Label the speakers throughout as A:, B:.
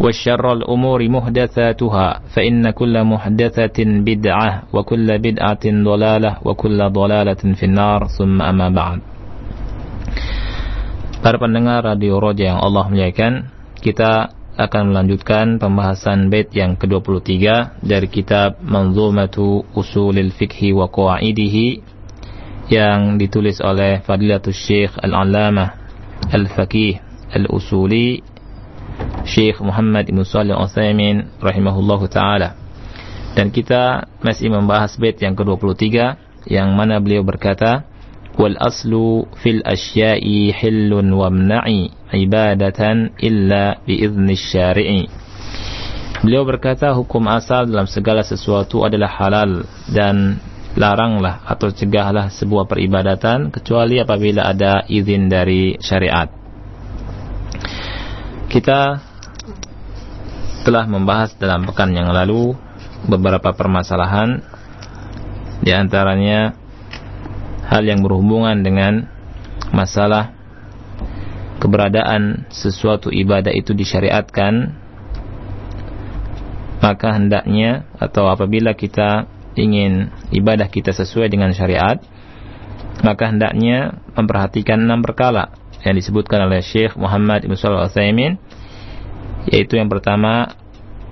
A: وشر الأمور محدثاتها فإن كل محدثة بدعة وكل بدعة ضلالة وكل ضلالة في النار ثم أما بعد Para pendengar Radio Roja yang Allah muliakan, kita akan melanjutkan pembahasan bait yang ke-23 dari kitab Manzumatu Usulil Fiqhi wa Qawaidihi yang ditulis oleh Fadilatul Syekh Al-Allamah Al-Faqih Al-Usuli Syekh Muhammad Ibn Salih Al-Uthaymin rahimahullahu taala. Dan kita masih membahas bait yang ke-23 yang mana beliau berkata wal aslu fil asya'i hillun wamna'i ibadatan illa biizni syari'i. Beliau berkata hukum asal dalam segala sesuatu adalah halal dan laranglah atau cegahlah sebuah peribadatan kecuali apabila ada izin dari syariat. Kita telah membahas dalam pekan yang lalu beberapa permasalahan di antaranya hal yang berhubungan dengan masalah keberadaan sesuatu ibadah itu disyariatkan. Maka hendaknya atau apabila kita ingin ibadah kita sesuai dengan syariat maka hendaknya memperhatikan enam perkara yang disebutkan oleh Syekh Muhammad Ibn Shalih Al-Utsaimin yaitu yang pertama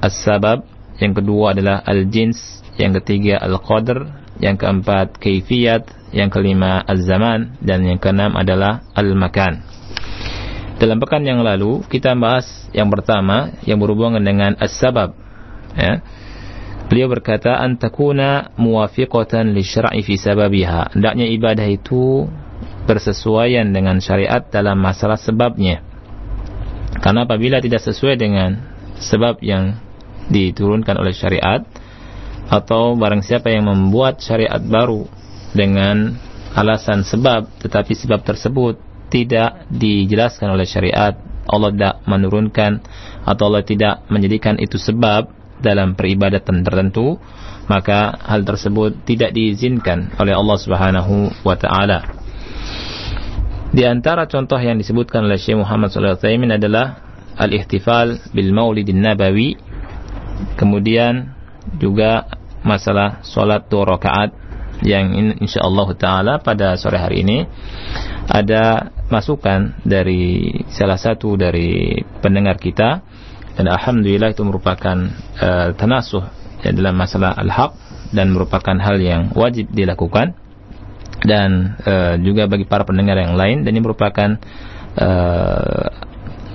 A: as-sabab, yang kedua adalah al-jins, yang ketiga al-qadr, yang keempat kaifiyat, yang kelima az-zaman dan yang keenam adalah al-makan. Dalam pekan yang lalu kita bahas yang pertama yang berhubungan dengan as-sabab. Ya. Beliau berkata antakuna muwafiqatan li syar'i fi sababiha. Hendaknya ibadah itu bersesuaian dengan syariat dalam masalah sebabnya. Karena apabila tidak sesuai dengan sebab yang diturunkan oleh syariat atau barang siapa yang membuat syariat baru dengan alasan sebab tetapi sebab tersebut tidak dijelaskan oleh syariat Allah tidak menurunkan atau Allah tidak menjadikan itu sebab dalam peribadatan tertentu maka hal tersebut tidak diizinkan oleh Allah Subhanahu wa taala. Di antara contoh yang disebutkan oleh Syekh Muhammad wasallam adalah al-ihtifal bil Maulidin Nabawi Kemudian juga masalah sholat dua rakaat yang insyaallah taala pada sore hari ini ada masukan dari salah satu dari pendengar kita dan alhamdulillah itu merupakan uh, tanasuh ya, dalam masalah al-haq dan merupakan hal yang wajib dilakukan dan uh, juga bagi para pendengar yang lain dan ini merupakan uh,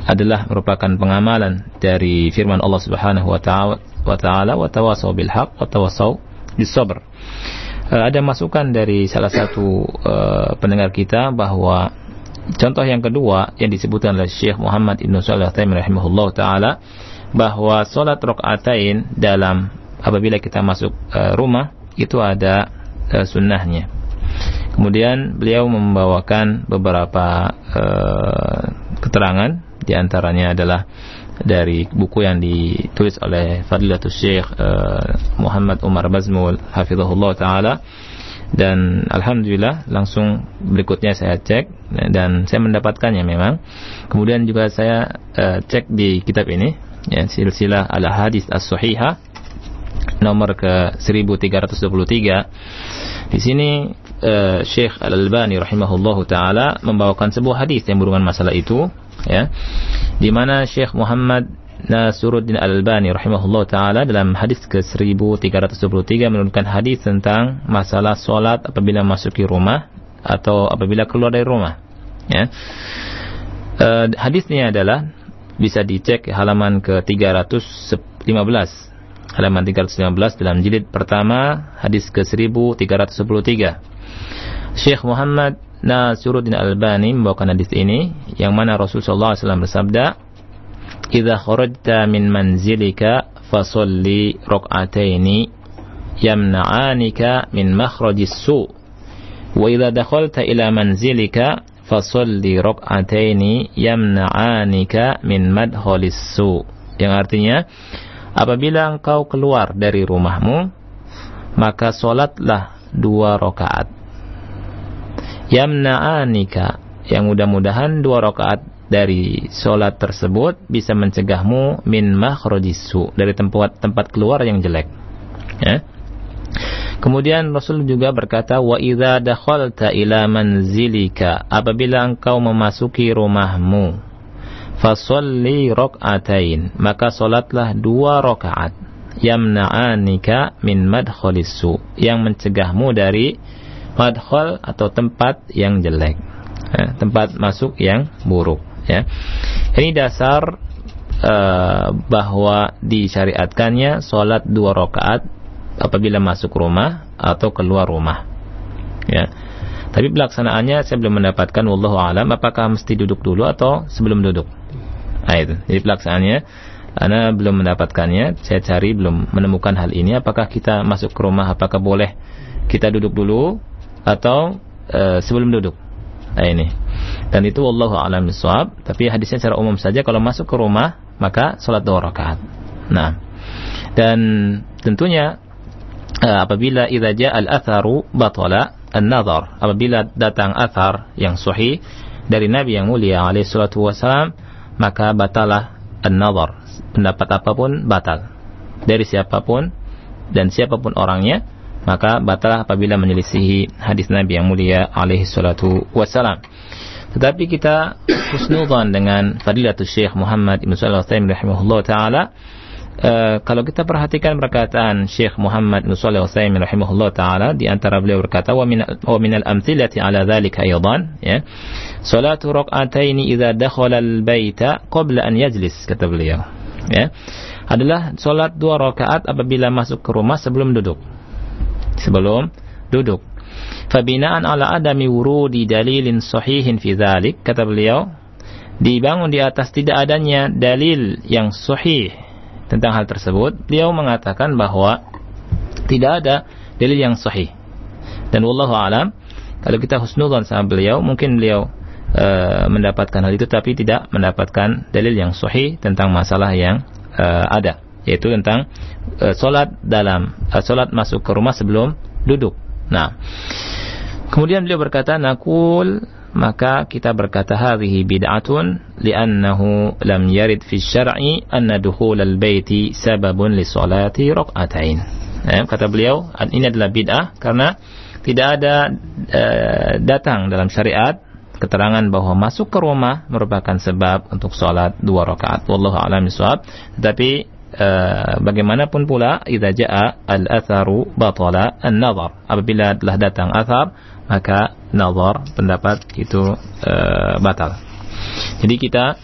A: adalah merupakan pengamalan dari firman Allah Subhanahu wa taala wa taala wa tawasau bil haq wa tawasau bis sabr. Uh, ada masukan dari salah satu uh, pendengar kita bahwa contoh yang kedua yang disebutkan oleh Syekh Muhammad Ibn Shalih rahimahullah taala bahwa salat rakaatain dalam apabila kita masuk uh, rumah itu ada uh, sunnahnya. Kemudian beliau membawakan beberapa uh, keterangan. Di antaranya adalah dari buku yang ditulis oleh Fadilatul Syekh uh, Muhammad Umar Bazmul hafizahullah taala. Dan alhamdulillah langsung berikutnya saya cek dan saya mendapatkannya memang. Kemudian juga saya uh, cek di kitab ini ya silsilah al hadis as-sahihah nomor ke 1323 di sini uh, Syekh Al-Albani rahimahullahu taala membawakan sebuah hadis yang berhubungan masalah itu ya di mana Syekh Muhammad Nasiruddin Al-Albani rahimahullah taala dalam hadis ke 1323 menurunkan hadis tentang masalah solat apabila masuki rumah atau apabila keluar dari rumah. Ya. Uh, hadisnya adalah bisa dicek halaman ke 315 halaman 315 dalam jilid pertama hadis ke 1313 Syekh Muhammad Nasiruddin Al-Albani membawakan hadis ini yang mana Rasulullah SAW bersabda idza kharajta min manzilika fasalli rak'ataini yamna'anika min makhrajis su wa idza dakhalta ila manzilika fasalli rak'ataini yamna'anika min madhalis su yang artinya apabila engkau keluar dari rumahmu maka solatlah dua rakaat yamna'anika yang mudah-mudahan dua rakaat dari solat tersebut bisa mencegahmu min makhrajisu dari tempat tempat keluar yang jelek. Ya. Kemudian Rasul juga berkata wa idza dakhalta ila manzilika apabila engkau memasuki rumahmu fasalli rak'atain maka salatlah dua rakaat yamna'anika min madkhalisu yang mencegahmu dari madkhal atau tempat yang jelek. Ya, tempat masuk yang buruk ya. Ini dasar uh, bahwa disyariatkannya sholat dua rakaat apabila masuk rumah atau keluar rumah ya. Tapi pelaksanaannya saya belum mendapatkan wallahu alam. Apakah mesti duduk dulu atau sebelum duduk? Nah itu. Jadi pelaksanaannya Anda belum mendapatkannya. Saya cari belum menemukan hal ini. Apakah kita masuk ke rumah? Apakah boleh kita duduk dulu atau uh, sebelum duduk nah ini dan itu Allah alam bisawab. Tapi hadisnya secara umum saja kalau masuk ke rumah maka sholat dua rakaat. Nah, dan tentunya uh, apabila idza al-atharu batala an-nazar. Apabila datang athar yang sahih dari Nabi yang mulia alaihi salatu wasalam, maka batalah an-nazar. Pendapat apa pun batal. Dari siapa pun dan siapa pun orangnya, maka batalah apabila menyelisihi hadis Nabi yang mulia alaihi salatu wasalam. Tetapi kita husnudzan dengan Fadilatul Syekh Muhammad Ibn Salih Al-Utsaimin taala. Uh, kalau kita perhatikan perkataan Syekh Muhammad bin Shalih Al-Utsaimin rahimahullah taala di antara beliau berkata wa min wa min al-amthilati ala dzalika aidan ya. Salatu rak'ataini idza dakhala al-baita qabla an yajlis kata beliau ya. Adalah salat dua rakaat apabila masuk ke rumah sebelum duduk sebelum duduk. Fabinaan ala adami wurudi dalilin sahihin fi dhalik, kata beliau, dibangun di atas tidak adanya dalil yang sahih tentang hal tersebut, beliau mengatakan bahwa tidak ada dalil yang sahih. Dan wallahu alam, kalau kita husnudzan sama beliau, mungkin beliau uh, mendapatkan hal itu tapi tidak mendapatkan dalil yang sahih tentang masalah yang uh, ada, yaitu tentang uh, solat dalam uh, solat masuk ke rumah sebelum duduk. Nah, kemudian beliau berkata, nakul maka kita berkata hadhihi bid'atun li'annahu lam yarid fi syar'i anna dukhul al-baiti sababun li salati rak'atain. Ya, kata beliau, ini adalah bid'ah karena tidak ada uh, datang dalam syariat keterangan bahwa masuk ke rumah merupakan sebab untuk sholat dua rakaat. Wallahu a'lam bishawab. Tetapi Eh, bagaimanapun pula idza jaa al-atharu batala an-nazar. Apabila telah datang athar maka nazar pendapat itu uh, batal. Jadi kita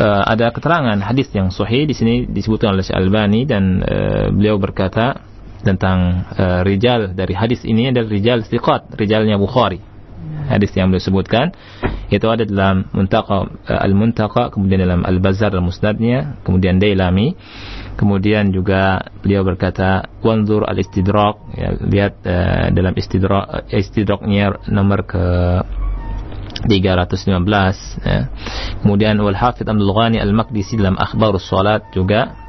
A: uh, ada keterangan hadis yang sahih di sini disebutkan oleh Syekh Albani dan uh, beliau berkata tentang uh, rijal. Dari hadis ini adalah rijal thiqat rijalnya Bukhari. Hadis yang beliau sebutkan itu ada dalam Muntaqa Al-Muntaqa kemudian dalam Al-Bazzar Al-Musnadnya kemudian Dailami kemudian juga beliau berkata wanzur al-istidrak ya, lihat uh, dalam istidrak istidraknya nomor ke 315 ya. kemudian wal hafidh Abdul Ghani al-Maqdisi dalam akhbarus salat juga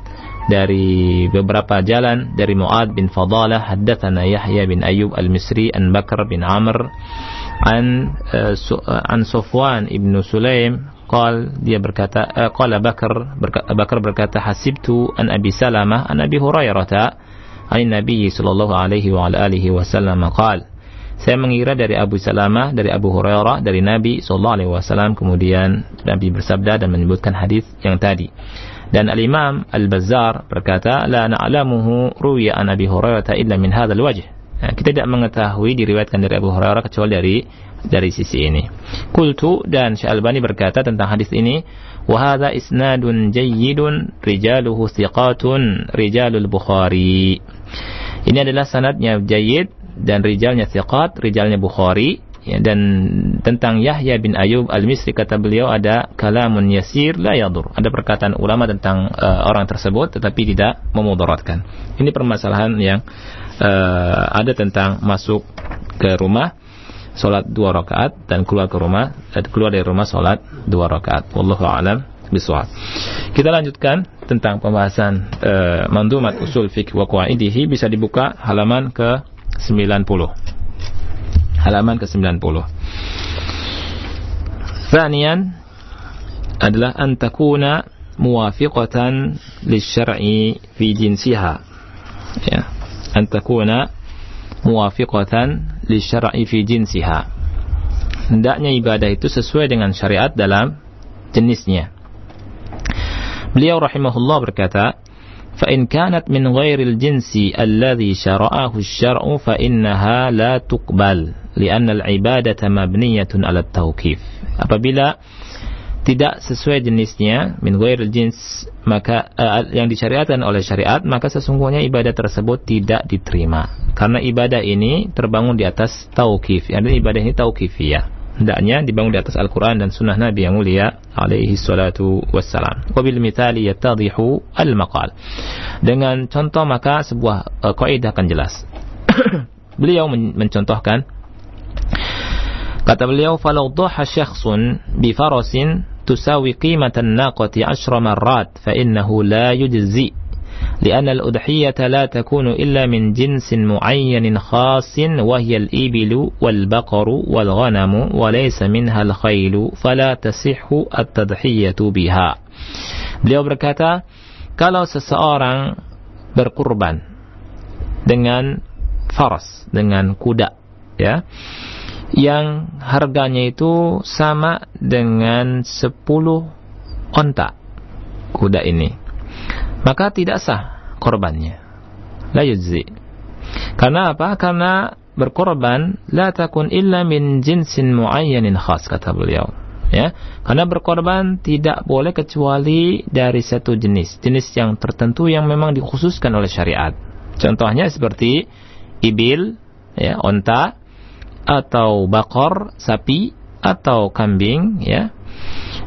A: dari beberapa jalan dari Muad bin Fadalah haddatsana Yahya bin Ayyub al-Misri an Bakar bin Amr an uh, an Sufwan ibnu Sulaim qal dia berkata eh, uh, qala Bakar berka, Bakar berkata hasibtu an Abi Salamah an Abi Hurairah an Nabi sallallahu alaihi wa alihi wasallam qal. Saya mengira dari Abu Salamah dari Abu Hurairah dari Nabi sallallahu alaihi wasallam kemudian Nabi bersabda dan menyebutkan hadis yang tadi. Dan Al-Imam Al-Bazzar berkata la na'lamuhu ruya an Abi Hurairah illa min hadzal wajh. Eh, kita tidak mengetahui diriwayatkan dari Abu Hurairah kecuali dari dari sisi ini. Kultu dan Syekh Albani berkata tentang hadis ini, "Wa isnadun jayyidun rijaluhu thiqatun rijalul Bukhari." Ini adalah sanadnya jayyid dan rijalnya thiqat, rijalnya Bukhari. Ya, dan tentang Yahya bin Ayub al-Misri kata beliau ada kalamun yasir la yadur. Ada perkataan ulama tentang uh, orang tersebut tetapi tidak memudaratkan. Ini permasalahan yang uh, ada tentang masuk ke rumah salat dua rakaat dan keluar ke rumah dan keluar dari rumah salat dua rakaat. Wallahu a'lam bishawab. Kita lanjutkan tentang pembahasan uh, mandumat usul fiqh wa qawaidihi bisa dibuka halaman ke 90 halaman ke-90. Thanian adalah an takuna muwafiqatan lisyar'i fi jinsiha. Ya. An takuna muwafiqatan lisyar'i fi jinsiha hendaknya ibadah itu sesuai dengan syariat dalam jenisnya beliau rahimahullah berkata فإن كانت من غير الجنس الذي شرعه الشرع فإنها لا تقبل لأن العبادة مبنية على التوقيف apabila tidak sesuai jenisnya min ghairil jins maka uh, yang disyariatkan oleh syariat maka sesungguhnya ibadah tersebut tidak diterima karena ibadah ini terbangun di atas tauqif yani ibadah ini tauqifiyah hendaknya dibangun di atas Al-Quran dan Sunnah Nabi yang mulia alaihi salatu wassalam. Wabil mitali yattadihu al-maqal. Dengan contoh maka sebuah uh, kaidah akan jelas. beliau men mencontohkan kata beliau falau dhaha syakhsun bi farasin تساوي قيمة الناقة عشر مرات فإنه لا يجزي لأن الأضحية لا تكون إلا من جنس معين خاص وهي الإبل والبقر والغنم وليس منها الخيل فلا تصح التضحية بها beliau berkata kalau seseorang berkurban دنان فرس دنان kuda ya. Yang harganya itu sama dengan 10 onta kuda ini maka tidak sah korbannya. La yujzi. Karena apa? Karena berkorban la takun illa min jinsin muayyanin khas kata beliau. Ya, karena berkorban tidak boleh kecuali dari satu jenis, jenis yang tertentu yang memang dikhususkan oleh syariat. Contohnya seperti ibil, ya, onta, atau bakor, sapi, atau kambing, ya.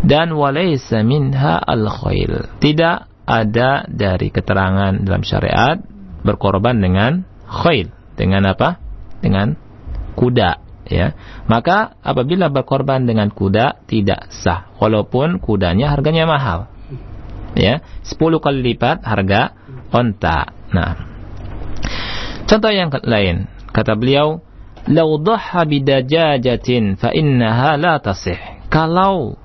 A: Dan walaysa minha al-khail. Tidak ada dari keterangan dalam syariat berkorban dengan khail. Dengan apa? Dengan kuda ya. Maka apabila berkorban dengan kuda tidak sah. Walaupun kudanya harganya mahal ya. 10 kali lipat harga onta. Nah. Contoh yang lain. Kata beliau lau dhaha bidajajatin fa innaha la tasih kalau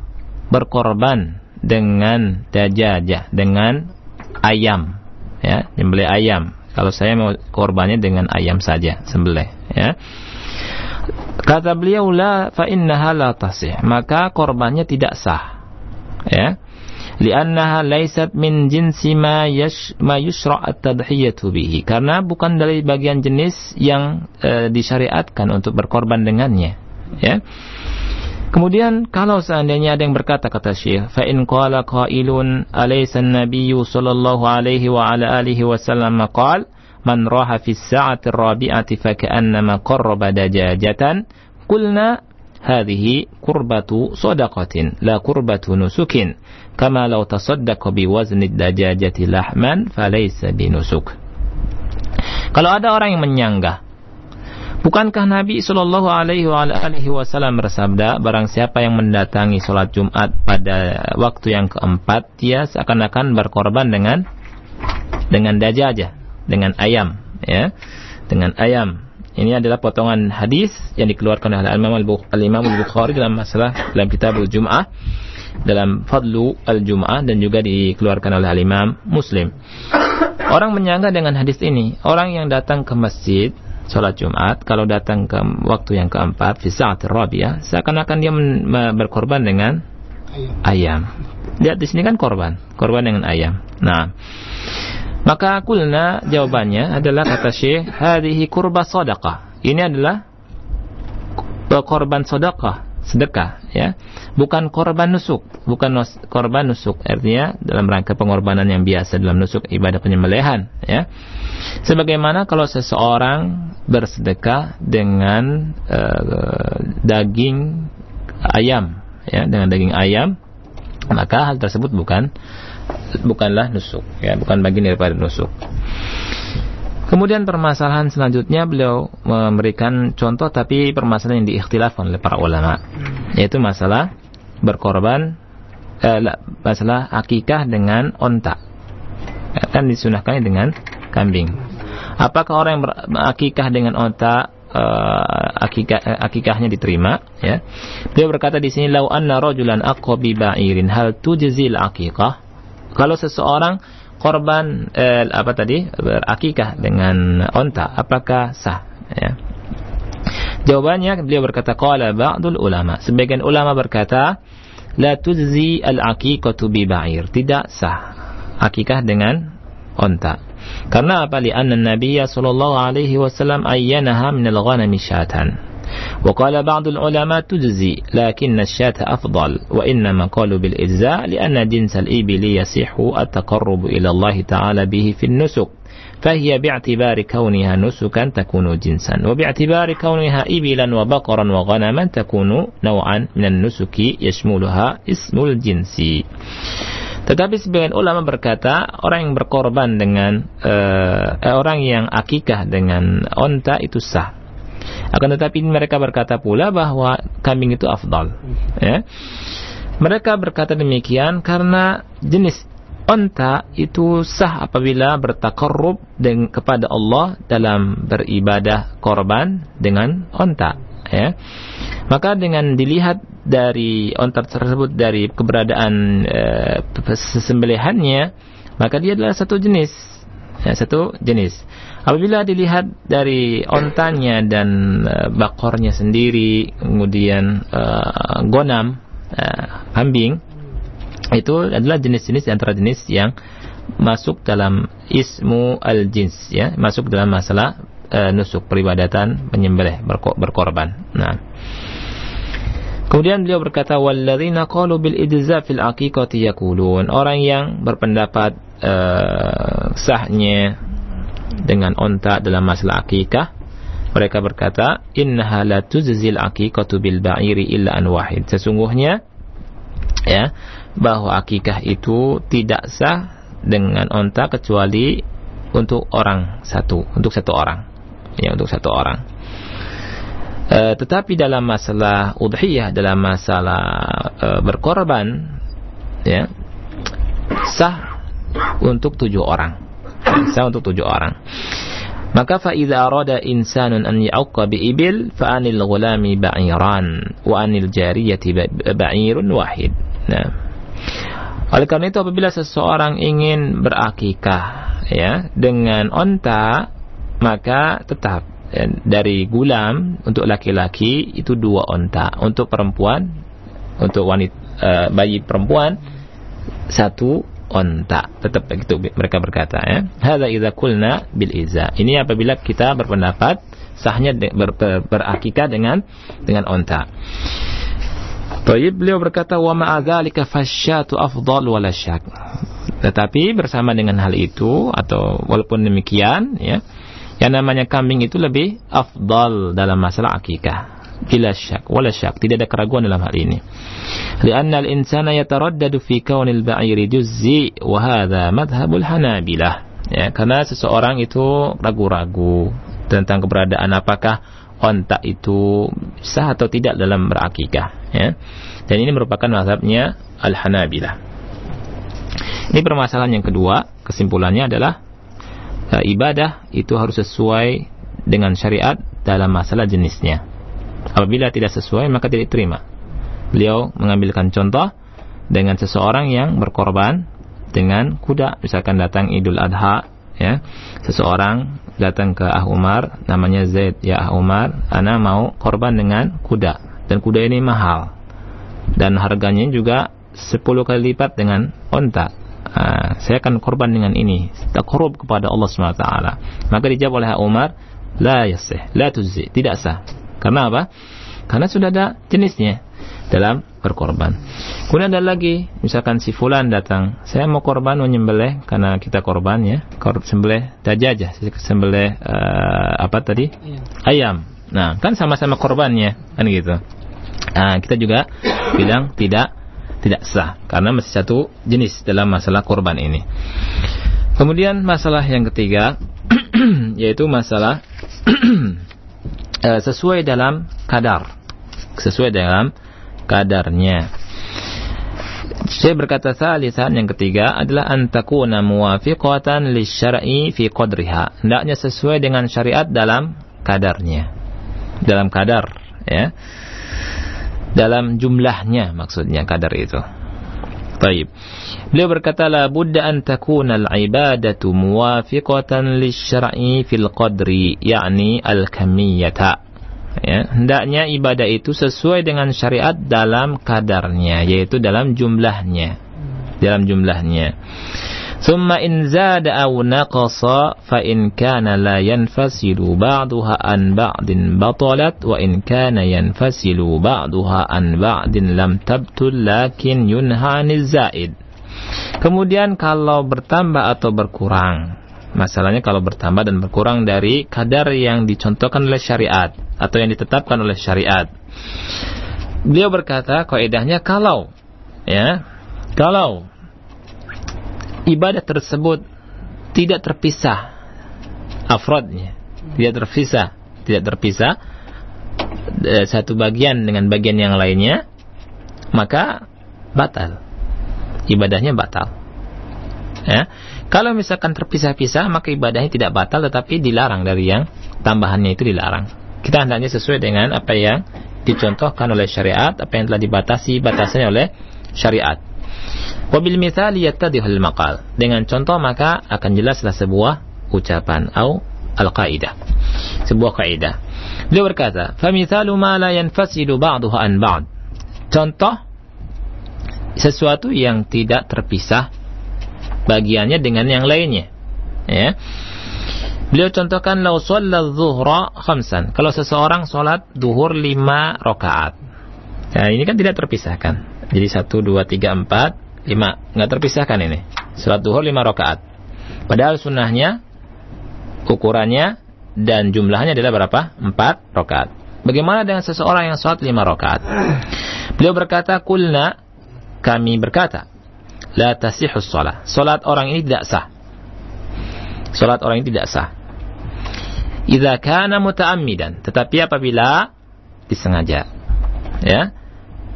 A: berkorban dengan dajajah, dengan ayam, ya, nyembelih ayam. Kalau saya mau korbannya dengan ayam saja, sembelih, ya. Kata beliau la fa innaha la tasih, maka korbannya tidak sah. Ya. Li'annaha laysat min jinsi ma yash ma yushra' at-tadhiyatu bihi. Karena bukan dari bagian jenis yang e, disyariatkan untuk berkorban dengannya, ya. Kemudian kalau seandainya ada yang berkata kata Syekh, fa in qala qailun alaysa an-nabiy sallallahu alaihi wa ala alihi wasallam qala man raha fi as-sa'ati ar-rabi'ati fa ka'annama qarraba dajajatan qulna hadhihi qurbatu sadaqatin la qurbatu nusukin kama law tasaddaqa bi wazni dajajati lahman falaysa binusuk kalau ada orang yang menyanggah Bukankah Nabi Shallallahu Alaihi Wasallam bersabda, barang siapa yang mendatangi sholat Jumat pada waktu yang keempat, dia seakan-akan berkorban dengan dengan dajaja, dengan ayam, ya, dengan ayam. Ini adalah potongan hadis yang dikeluarkan oleh Al-Imam Al-Bukhari dalam masalah dalam kitab Jum'ah dalam Fadlu al-Jum'ah dan juga dikeluarkan oleh al-Imam Muslim. Orang menyangka dengan hadis ini, orang yang datang ke masjid sholat Jumat, kalau datang ke waktu yang keempat, fi saat ya, seakan-akan dia berkorban dengan ayam. ayam. Lihat di sini kan korban, korban dengan ayam. Nah, maka kulna jawabannya adalah kata Syekh, hadhihi kurba sadaqah. Ini adalah korban sedekah, sedekah ya. Bukan korban nusuk, bukan korban nusuk. Artinya dalam rangka pengorbanan yang biasa dalam nusuk ibadah penyembelihan ya. Sebagaimana kalau seseorang bersedekah dengan uh, daging ayam ya, dengan daging ayam, maka hal tersebut bukan bukanlah nusuk ya, bukan bagian daripada nusuk. Kemudian permasalahan selanjutnya beliau memberikan contoh tapi permasalahan yang diikhtilafkan oleh para ulama yaitu masalah berkorban eh, masalah akikah dengan onta. Kan disunahkan dengan kambing. Apakah orang yang berakikah dengan onta uh, akikah, uh, akikahnya diterima? Ya. Beliau berkata di sini lau anna rajulan aqabi ba'irin hal tujzil akikah kalau seseorang korban eh, apa tadi berakikah dengan onta? Apakah sah? Ya. Jawabannya beliau berkata qala ba'dul ulama. Sebagian ulama berkata la tujzi al aqiqatu bi ba'ir. Tidak sah akikah dengan onta. Karena apa? Li anna nabiyya sallallahu alaihi wasallam ayyanaha min al ghanami syatan وقال بعض العلماء تجزي لكن الشاة أفضل وإنما قالوا بالإجزاء لأن جنس الإبل يصح التقرب إلى الله تعالى به في النسك فهي باعتبار كونها نسكا تكون جنسا وباعتبار كونها إبلا وبقرا وغنما تكون نوعا من النسك يشملها اسم الجنس Tetapi sebagian ulama berkata orang yang berkorban dengan uh, orang yang akikah dengan onta itu sah. Akan tetapi mereka berkata pula bahwa kambing itu afdal. Ya. Mereka berkata demikian karena jenis onta itu sah apabila bertakarrub dengan kepada Allah dalam beribadah korban dengan onta. Ya. Maka dengan dilihat dari onta tersebut dari keberadaan e, sesembelihannya, maka dia adalah satu jenis, ya, satu jenis. Apabila dilihat dari ontanya dan uh, bakornya sendiri, kemudian uh, gonam, uh, kambing, itu adalah jenis-jenis antara jenis yang masuk dalam ismu al-jins, ya, masuk dalam masalah uh, nusuk peribadatan penyembelih berko berkorban. Nah, Kemudian beliau berkata walladzina qalu bil idza fil aqiqati yaqulun. Orang yang berpendapat uh, sahnya dengan onta dalam masalah akikah mereka berkata innaha la tuzzil aqiqatu bil ba'iri illa an wahid. Sesungguhnya ya bahwa akikah itu tidak sah dengan onta kecuali untuk orang satu untuk satu orang ya untuk satu orang. E, tetapi dalam masalah udhiyah dalam masalah e, berkorban ya sah untuk tujuh orang bisa untuk tujuh orang. Maka fa'idha arada insanun an ya'uqqa bi'ibil fa'anil gulami ba'iran wa anil jariyati ba'irun wahid. Nah. Oleh karena itu apabila seseorang ingin berakikah ya dengan onta maka tetap ya, dari gulam untuk laki-laki itu dua onta, untuk perempuan untuk wanita uh, bayi perempuan satu onta. Tetap begitu mereka berkata ya. Hadza idza qulna bil iza. Ini apabila kita berpendapat sahnya ber, ber, berakikah dengan dengan onta. Tayyib beliau berkata wa ma'adzalika fasyatu afdal wala syak. Tetapi bersama dengan hal itu atau walaupun demikian ya, yang namanya kambing itu lebih afdal dalam masalah akikah bila syak wala syak. Tidak ada keraguan dalam hal ini. Lianna al-insana yataraddadu fi kaunil ba'iri juzzi wa hadha madhhabul hanabilah. Ya karena seseorang itu ragu-ragu tentang keberadaan apakah onta itu sah atau tidak dalam berakikah ya dan ini merupakan mazhabnya al-hanabilah. Ini permasalahan yang kedua. Kesimpulannya adalah e, ibadah itu harus sesuai dengan syariat dalam masalah jenisnya Apabila tidak sesuai maka tidak diterima. Beliau mengambilkan contoh dengan seseorang yang berkorban dengan kuda. Misalkan datang Idul Adha ya. Seseorang datang ke Ah Umar namanya Zaid. Ya Ah Umar ana mau korban dengan kuda. Dan kuda ini mahal. Dan harganya juga 10 kali lipat dengan onta. Uh, saya akan korban dengan ini. Takarub kepada Allah SWT maka dijawab oleh Ah Umar la yasih la tuzzi. Tidak sah karena apa karena sudah ada jenisnya dalam berkorban. Kemudian ada lagi, misalkan si fulan datang, saya mau korban menyembelih karena kita korban ya, korban sembelih dajajah, sembelih uh, apa tadi? Ayam. Ayam. Nah, kan sama-sama korbannya, kan gitu. Nah, kita juga bilang tidak tidak sah karena masih satu jenis dalam masalah korban ini. Kemudian masalah yang ketiga yaitu masalah uh, sesuai dalam kadar, sesuai dalam kadarnya. Saya berkata salisan yang ketiga adalah antakuna muwafiqatan lisyar'i fi qadriha. Hendaknya sesuai dengan syariat dalam kadarnya. Dalam kadar, ya. Dalam jumlahnya maksudnya kadar itu. Baik. Beliau berkata la budda an takuna al-ibadatu muwafiqatan lisyar'i fil qadri, yakni al-kamiyata. Ya, hendaknya ibadah itu sesuai dengan syariat dalam kadarnya yaitu dalam jumlahnya. Dalam jumlahnya Thumma in zada aw naqasa fa in kana la yanfasilu ba'daha an ba'din batalat wa in kana yanfasilu ba'daha an ba'din lam tabtul lakin yunha zaid. Kemudian kalau bertambah atau berkurang, Masalahnya kalau bertambah dan berkurang dari kadar yang dicontohkan oleh syariat atau yang ditetapkan oleh syariat. Beliau berkata kaidahnya kalau ya, kalau ibadah tersebut tidak terpisah afrodnya, tidak terpisah, tidak terpisah eh, satu bagian dengan bagian yang lainnya, maka batal. Ibadahnya batal. Ya. Kalau misalkan terpisah-pisah maka ibadahnya tidak batal tetapi dilarang dari yang tambahannya itu dilarang. Kita hendaknya sesuai dengan apa yang dicontohkan oleh syariat, apa yang telah dibatasi batasannya oleh syariat. Wabil mithali yattadihul maqal. Dengan contoh maka akan jelaslah sebuah ucapan atau al-qaidah. Sebuah kaidah. Beliau berkata, "Famithalu ma la yanfasilu ba'dahu an ba'd." Contoh sesuatu yang tidak terpisah bagiannya dengan yang lainnya. Ya. Beliau contohkan lau shalla zuhra khamsan. Kalau seseorang sholat duhur lima rakaat. Nah, ini kan tidak terpisahkan. Jadi satu, dua, tiga, empat, lima. Nggak terpisahkan ini. Sholat duhur lima rakaat. Padahal sunnahnya, ukurannya, dan jumlahnya adalah berapa? Empat rakaat. Bagaimana dengan seseorang yang sholat lima rakaat? Beliau berkata, kulna, kami berkata, la tasihus salat. Salat orang ini tidak sah. Salat orang ini tidak sah. Idza kana muta'ammidan, tetapi apabila disengaja. Ya.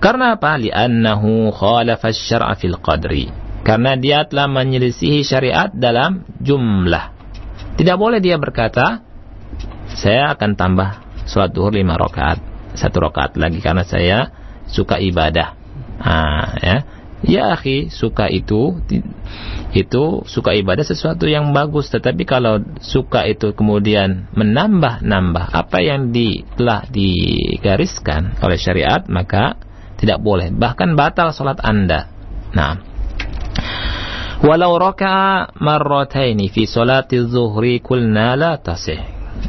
A: Karena apa? Li'annahu khalafa syar'a fil qadri. Karena dia telah menyelisihi syariat dalam jumlah. Tidak boleh dia berkata, saya akan tambah sholat duhur lima rakaat, satu rakaat lagi karena saya suka ibadah. Ah, ya. Ya akhi, suka itu itu suka ibadah sesuatu yang bagus, tetapi kalau suka itu kemudian menambah-nambah apa yang di, telah digariskan oleh syariat, maka tidak boleh, bahkan batal salat Anda. Nah, walau raka'a marrataini fi salati zuhri kulna la tasih.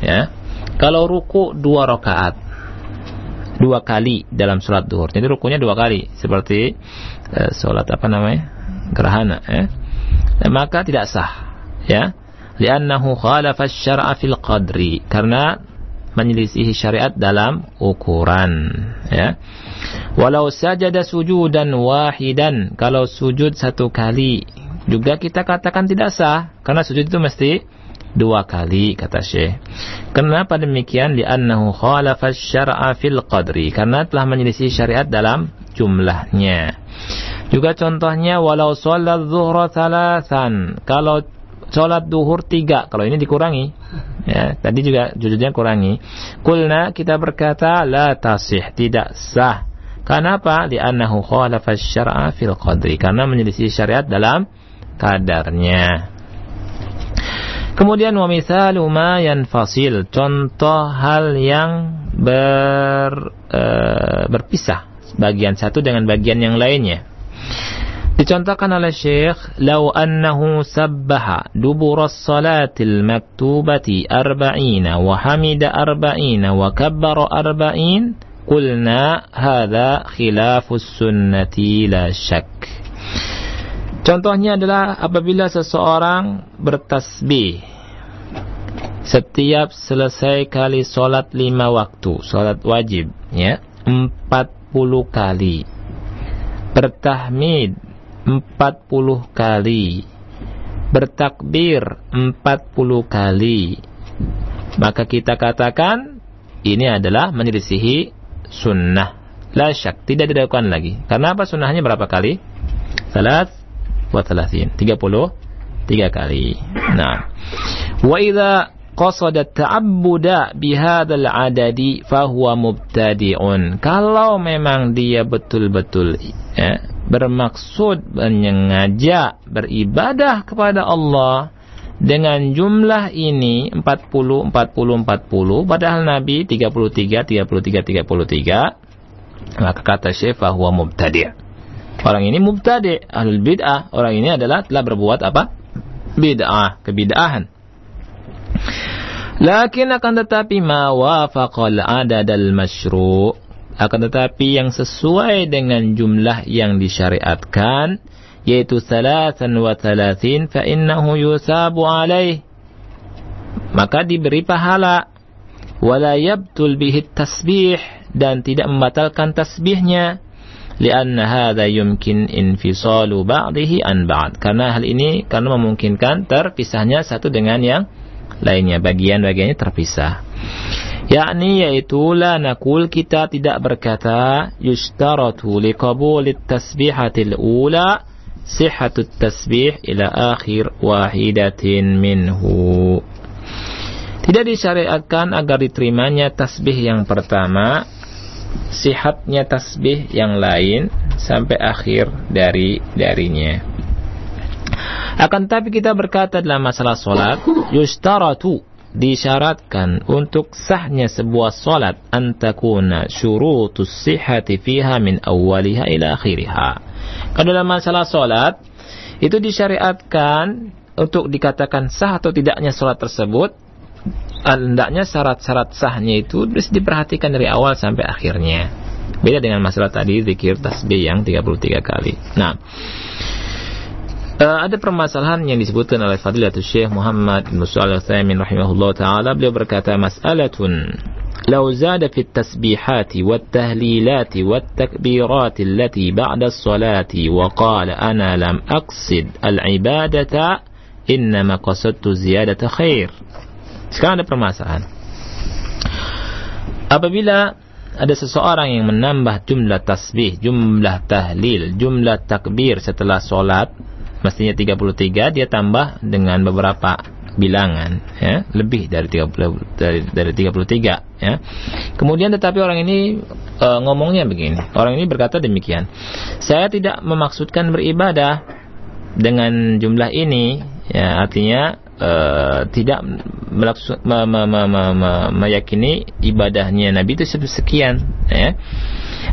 A: Ya. Kalau ruku dua rakaat dua kali dalam sholat duhur. Jadi rukunya dua kali seperti eh, sholat apa namanya gerhana. Ya. Dan maka tidak sah. Ya, li'annahu khalafa syar'a fil qadri karena menyelisihi syariat dalam ukuran. Ya. Walau sajada sujudan wahidan kalau sujud satu kali juga kita katakan tidak sah karena sujud itu mesti dua kali kata Syekh. Kenapa demikian? Li'annahu khalafa syar'a fil qadri. Karena telah menyelisih syariat dalam jumlahnya. Juga contohnya walau sholat zuhra thalathan. Kalau sholat duhur tiga. Kalau ini dikurangi. Ya, tadi juga jujurnya kurangi. Kulna kita berkata la tasih. Tidak sah. Kenapa? Li'annahu khalafa syar'a fil qadri. Karena menyelisih syariat dalam kadarnya. Kemudian wa mithalu ma yanfasil. Contoh hal yang ber, e, berpisah bagian satu dengan bagian yang lainnya. Dicontohkan oleh Syekh, "Lau annahu sabbaha dubur as-salatil maktubati arba'ina wa hamida arba'ina wa kabbara arba'in, qulna hadha khilafus sunnati la syak." Contohnya adalah apabila seseorang bertasbih setiap selesai kali solat lima waktu, solat wajib, ya, empat puluh kali. Bertahmid 40 kali. Bertakbir 40 kali. Maka kita katakan ini adalah menyelisihi sunnah. La syak tidak dilakukan lagi. Karena apa? Sunnahnya berapa kali? Salat wa thalathin. 30 tiga kali. Nah. Wa idza qasada ta'abbuda bihadzal adadi fahuwa mubtadi'un. Kalau memang dia betul-betul ya, bermaksud menyengaja beribadah kepada Allah dengan jumlah ini 40 40 40 padahal Nabi 33 33 33 maka kata Syekh huwa mubtadi' orang ini mubtadi' ahlul bid'ah. Orang ini adalah telah berbuat apa? Bid'ah kebid'ahan. Lakin akan tetapi ma wafaqal adad al masyru' akan tetapi yang sesuai dengan jumlah yang disyariatkan yaitu salasan wa salasin fa innahu yusabu alaih. Maka diberi pahala. Wala yabtul bihi tasbih dan tidak membatalkan tasbihnya. Lianna hadha yumkin infisalu ba'dihi an ba'd. Karena hal ini karena memungkinkan terpisahnya satu dengan yang lainnya. Bagian-bagiannya terpisah yakni yaitu la nakul kita tidak berkata yushtaratu liqabulit tasbihatil ula sihhatut tasbih ila akhir wahidatin minhu. Tidak disyariatkan agar diterimanya tasbih yang pertama sihatnya tasbih yang lain sampai akhir dari darinya. Akan tapi kita berkata dalam masalah solat yushtaratu disyaratkan untuk sahnya sebuah salat antakuna syurutus sihhati fiha min awwaliha ila akhiriha. Kalau dalam masalah salat itu disyariatkan untuk dikatakan sah atau tidaknya salat tersebut hendaknya syarat-syarat sahnya itu harus diperhatikan dari awal sampai akhirnya. Beda dengan masalah tadi zikir tasbih yang 33 kali. Nah, Uh, ada permasalahan yang disebutkan oleh Fadilatul Syekh Muhammad bin Shalih Al-Utsaimin rahimahullah taala. Beliau berkata mas'alatun zada fi at-tasbihat wat-tahlilat wat-takbirat allati ba'da as-salati wa qala ana lam aqsid al-ibadata innama qasadtu ziyadata khair. Sekarang ada permasalahan. Apabila ada seseorang yang menambah jumlah tasbih, jumlah tahlil, jumlah takbir setelah solat mestinya 33 dia tambah dengan beberapa bilangan ya. Lebih dari 30 dari dari 33 ya. Kemudian tetapi orang ini e, ngomongnya begini. Orang ini berkata demikian saya tidak memaksudkan beribadah dengan jumlah ini ya. Artinya e, tidak me, me, me, me, me, meyakini ibadahnya Nabi itu sekian ya.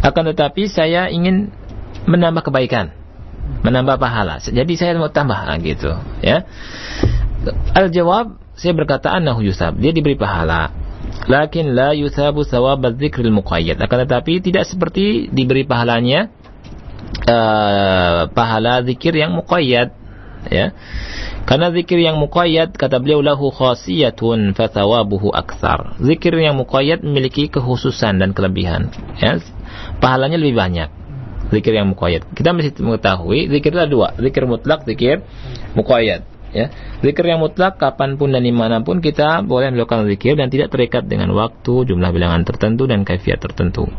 A: Akan tetapi saya ingin menambah kebaikan menambah pahala. Jadi saya mau tambah nah, gitu, ya. Al jawab saya berkata annahu yusab, dia diberi pahala. Lakin la yusabu sawab dzikril muqayyad. Akan tetapi tidak seperti diberi pahalanya uh, pahala zikir yang muqayyad, ya. Karena zikir yang muqayyad kata beliau lahu khasiyatun fa thawabuhu aktsar. Zikir yang muqayyad memiliki kekhususan dan kelebihan, ya. Pahalanya lebih banyak zikir yang muqayyad. Kita mesti mengetahui zikir ada dua, zikir mutlak, zikir muqayyad. Ya, zikir yang mutlak kapan pun dan di mana pun kita boleh melakukan zikir dan tidak terikat dengan waktu, jumlah bilangan tertentu dan kaifiat tertentu.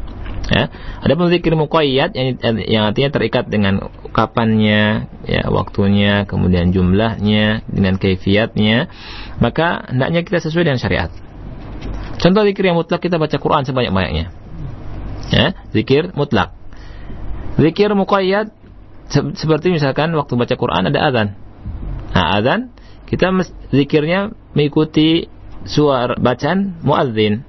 A: Ya, ada pun zikir muqayyad yang, yang artinya terikat dengan kapannya, ya, waktunya, kemudian jumlahnya, dengan kaifiatnya, maka hendaknya kita sesuai dengan syariat. Contoh zikir yang mutlak kita baca Quran sebanyak-banyaknya. Ya, zikir mutlak Zikir muqayyad se seperti misalkan waktu baca Quran ada azan. Nah, azan kita zikirnya mengikuti suara bacaan muadzin.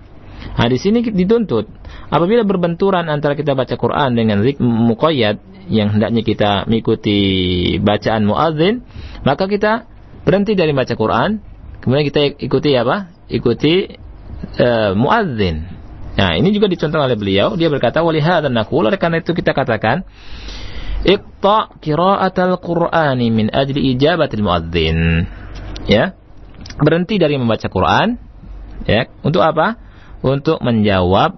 A: Nah, di sini dituntut apabila berbenturan antara kita baca Quran dengan zikir muqayyad yang hendaknya kita mengikuti bacaan muadzin, maka kita berhenti dari baca Quran, kemudian kita ikuti apa? Ikuti uh, muadzin. Nah, ini juga dicontohkan oleh beliau. Dia berkata, "Walihada naqul," oleh karena itu kita katakan, "Iqta qira'atal Qur'ani min ajli ijabatil muadzin." Ya. Berhenti dari membaca Quran, ya. Untuk apa? Untuk menjawab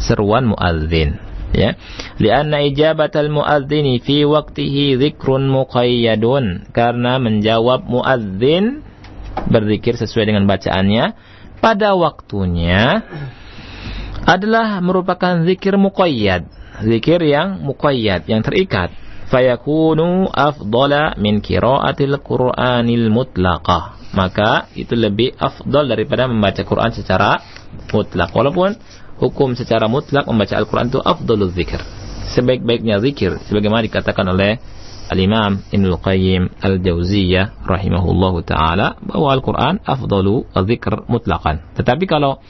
A: seruan muadzin. Ya. Lianna ijabatal muadzini fi waqtihi dzikrun muqayyadun. Karena menjawab muadzin berzikir sesuai dengan bacaannya pada waktunya adalah merupakan zikir muqayyad, zikir yang muqayyad, yang terikat. Fayakunu afdala min qiraatil Qur'anil mutlaqah. Maka itu lebih afdal daripada membaca Quran secara mutlak. Walaupun hukum secara mutlak membaca Al-Quran itu afdalul zikir. Sebaik-baiknya zikir. Sebagaimana dikatakan oleh Al-Imam Ibnu Qayyim Al-Jauziyah rahimahullahu taala bahwa Al-Qur'an afdalu dzikr mutlaqan. Tetapi kalau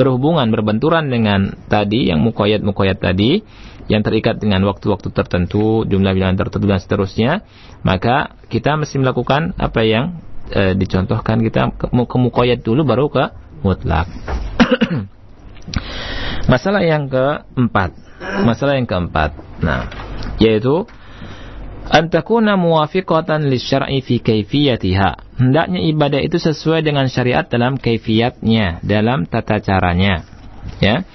A: berhubungan berbenturan dengan tadi yang mukoyat-mukoyat tadi yang terikat dengan waktu-waktu tertentu, jumlah bilangan tertentu dan seterusnya, maka kita mesti melakukan apa yang e, dicontohkan kita ke, ke mukoyat dulu baru ke mutlak. masalah yang keempat, masalah yang keempat. Nah, yaitu an takuna muwafiqatan lisyar'i fi kaifiyatiha. Hendaknya ibadah itu sesuai dengan syariat dalam kaifiyatnya, dalam tata caranya. Ya.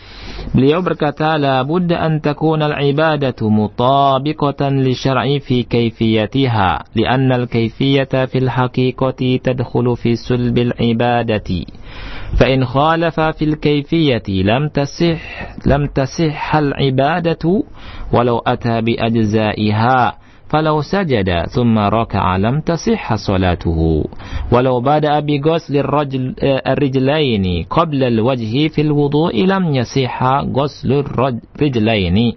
A: Beliau berkata, la budda an takuna al-ibadatu mutabiqatan li syar'i fi kaifiyatiha, lianna al-kaifiyata fil haqiqati tadkhulu fi sulbil ibadati. فإن خالف في الكيفية لم تصح لم تصح العبادة ولو أتى بأجزائها فلو سجد ثم ركع لم تصح صلاته. ولو بدأ بغسل الرجل الرجلين قبل الوجه في الوضوء لم يصح غسل الرجلين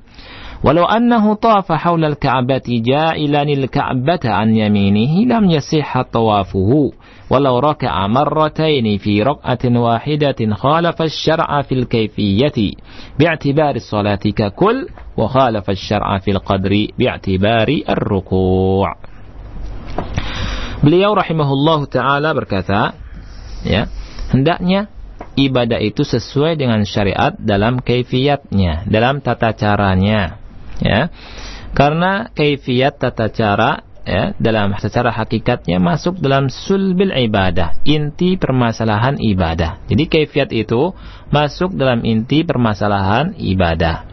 A: ولو أنه طاف حول الكعبة جائلا الكعبة عن يمينه لم يصح طوافه. ولو ركع مرتين في ركعة واحدة خالف الشرع في kaifiyati باعتبار salati ka وخالف الشرع في القدر باعتبار الركوع. Beliau rahimahullahu taala berkata ya hendaknya ibadah itu sesuai dengan syariat dalam kaifiatnya dalam tata caranya ya karena kaifiat tata cara ya, dalam secara hakikatnya masuk dalam sulbil ibadah, inti permasalahan ibadah. Jadi kaifiat itu masuk dalam inti permasalahan ibadah.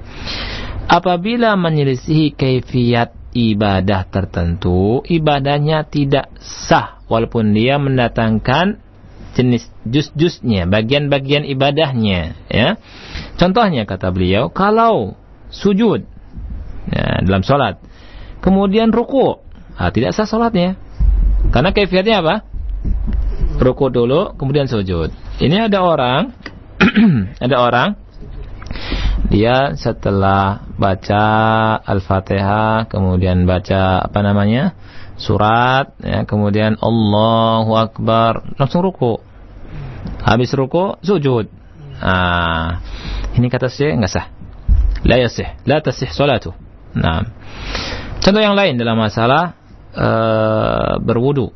A: Apabila menyelisihi kaifiat ibadah tertentu, ibadahnya tidak sah walaupun dia mendatangkan jenis jus-jusnya, bagian-bagian ibadahnya, ya. Contohnya kata beliau, kalau sujud ya, dalam sholat, kemudian ruku, Nah, tidak sah sholatnya. Karena kaifiatnya apa? Ruku dulu, kemudian sujud. Ini ada orang, ada orang, dia setelah baca Al-Fatihah, kemudian baca apa namanya? Surat, ya, kemudian Allahu Akbar, langsung ruku. Habis ruku, sujud. Nah, ini kata saya nggak sah. La yasih, la tasih salatu. Nah. Contoh yang lain dalam masalah uh, berwudu.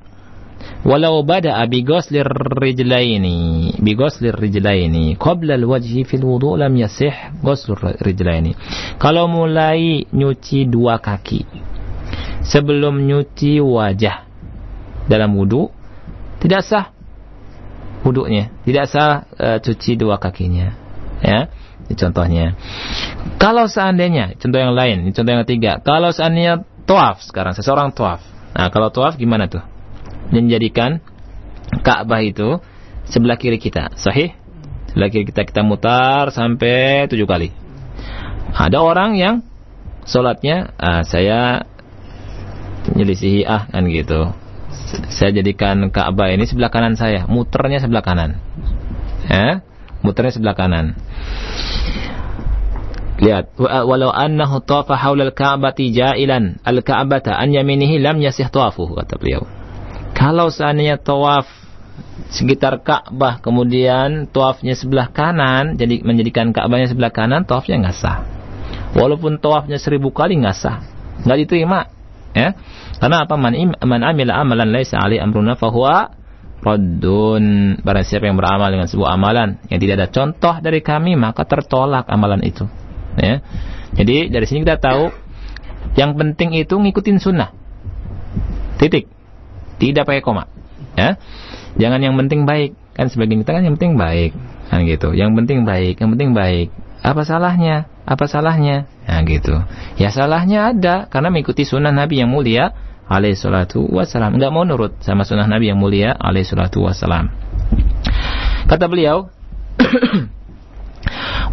A: Walau bada bi ghuslir rijlaini bi ghuslir rijlaini qabla al-wajhi fil wudu lam yasih ghuslur rijlaini. Kalau mulai nyuci dua kaki sebelum nyuci wajah dalam wudu tidak sah wudunya, tidak sah uh, cuci dua kakinya. Ya. Ini contohnya. Kalau seandainya, contoh yang lain, contoh yang ketiga. Kalau seandainya Tuaf sekarang, seseorang tuaf. Nah, kalau tuaf gimana tuh? Menjadikan Ka'bah itu sebelah kiri kita, sahih? Sebelah kiri kita kita mutar sampai tujuh kali. Ada orang yang sholatnya, ah, saya menyelisihi ah kan gitu. Saya jadikan Ka'bah ini sebelah kanan saya, muternya sebelah kanan. Ya, muternya sebelah kanan. Lihat, walau annahu tawafa haula al-Ka'bati ja'ilan al-Ka'bata an yaminihi lam yasih tawafuhu kata beliau. Kalau seandainya tawaf sekitar Ka'bah kemudian tawafnya sebelah kanan jadi menjadikan Ka'bahnya sebelah kanan tawafnya nggak sah. Walaupun tawafnya seribu kali nggak sah, nggak diterima. Ya, karena apa? Man, man amila amalan laisa ali amruna fahuwa raddun. Barang siapa yang beramal dengan sebuah amalan yang tidak ada contoh dari kami maka tertolak amalan itu ya. Jadi dari sini kita tahu yang penting itu ngikutin sunnah. Titik. Tidak pakai koma. Ya. Jangan yang penting baik. Kan sebagian kita kan yang penting baik. Kan gitu. Yang penting baik, yang penting baik. Apa salahnya? Apa salahnya? Ya gitu. Ya salahnya ada karena mengikuti sunnah Nabi yang mulia alaihi salatu wassalam. Enggak mau nurut sama sunnah Nabi yang mulia alaihi salatu wassalam. Kata beliau,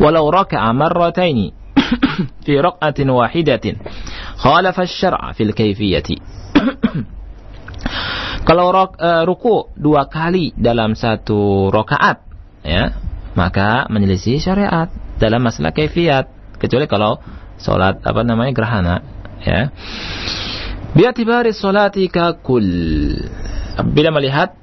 A: walau ركع مرتين في رقعة واحدة خالف الشرع في الكيفية. kalau rok, eh, ruku dua kali dalam satu rokaat ya maka menyelisih syariat dalam masalah kefiat kecuali kalau salat apa namanya gerhana ya. Biatibari salatika kul. Bila melihat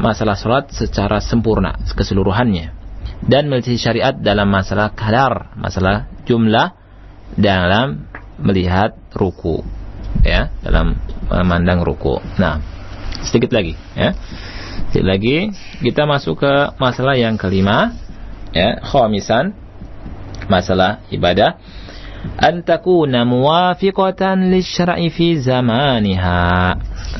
A: masalah salat secara sempurna keseluruhannya dan melihat syariat dalam masalah kadar, masalah jumlah dalam melihat ruku ya, dalam memandang ruku. Nah, sedikit lagi ya. Sedikit lagi kita masuk ke masalah yang kelima ya, khamisan masalah ibadah an takuna muwafiqatan lisyra'i fi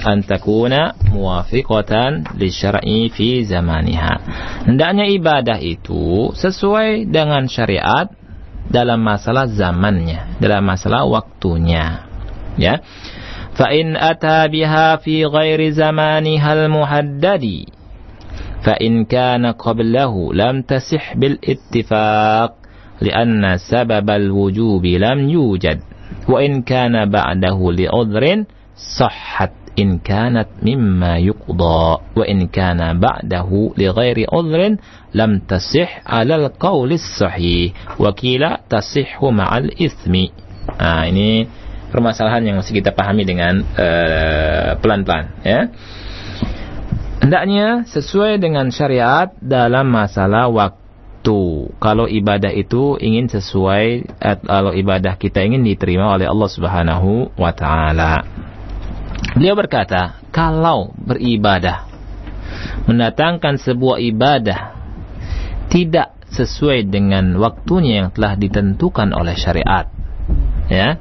A: an takuna muwafiqatan lisyar'i fi zamaniha. Hendaknya ibadah itu sesuai dengan syariat dalam masalah zamannya, dalam masalah waktunya. Ya. Fa in ata biha fi ghairi zamaniha al-muhaddadi fa in kana qablahu lam tasih bil ittifaq لأن سبب الوجوب لم يوجد وإن كان بعده لعذر صحت in kanat mimma yuqda wa in kana ba'dahu li ghairi udhrin lam tasih 'alal qawli sahih wa kila tasihhu ma'al ithmi. Nah ini permasalahan yang mesti kita pahami dengan eh, pelan-pelan uh, ya. Hendaknya sesuai dengan syariat dalam masalah waktu. Kalau ibadah itu ingin sesuai eh, kalau ibadah kita ingin diterima oleh Allah Subhanahu wa taala Beliau berkata, kalau beribadah mendatangkan sebuah ibadah tidak sesuai dengan waktunya yang telah ditentukan oleh syariat, ya,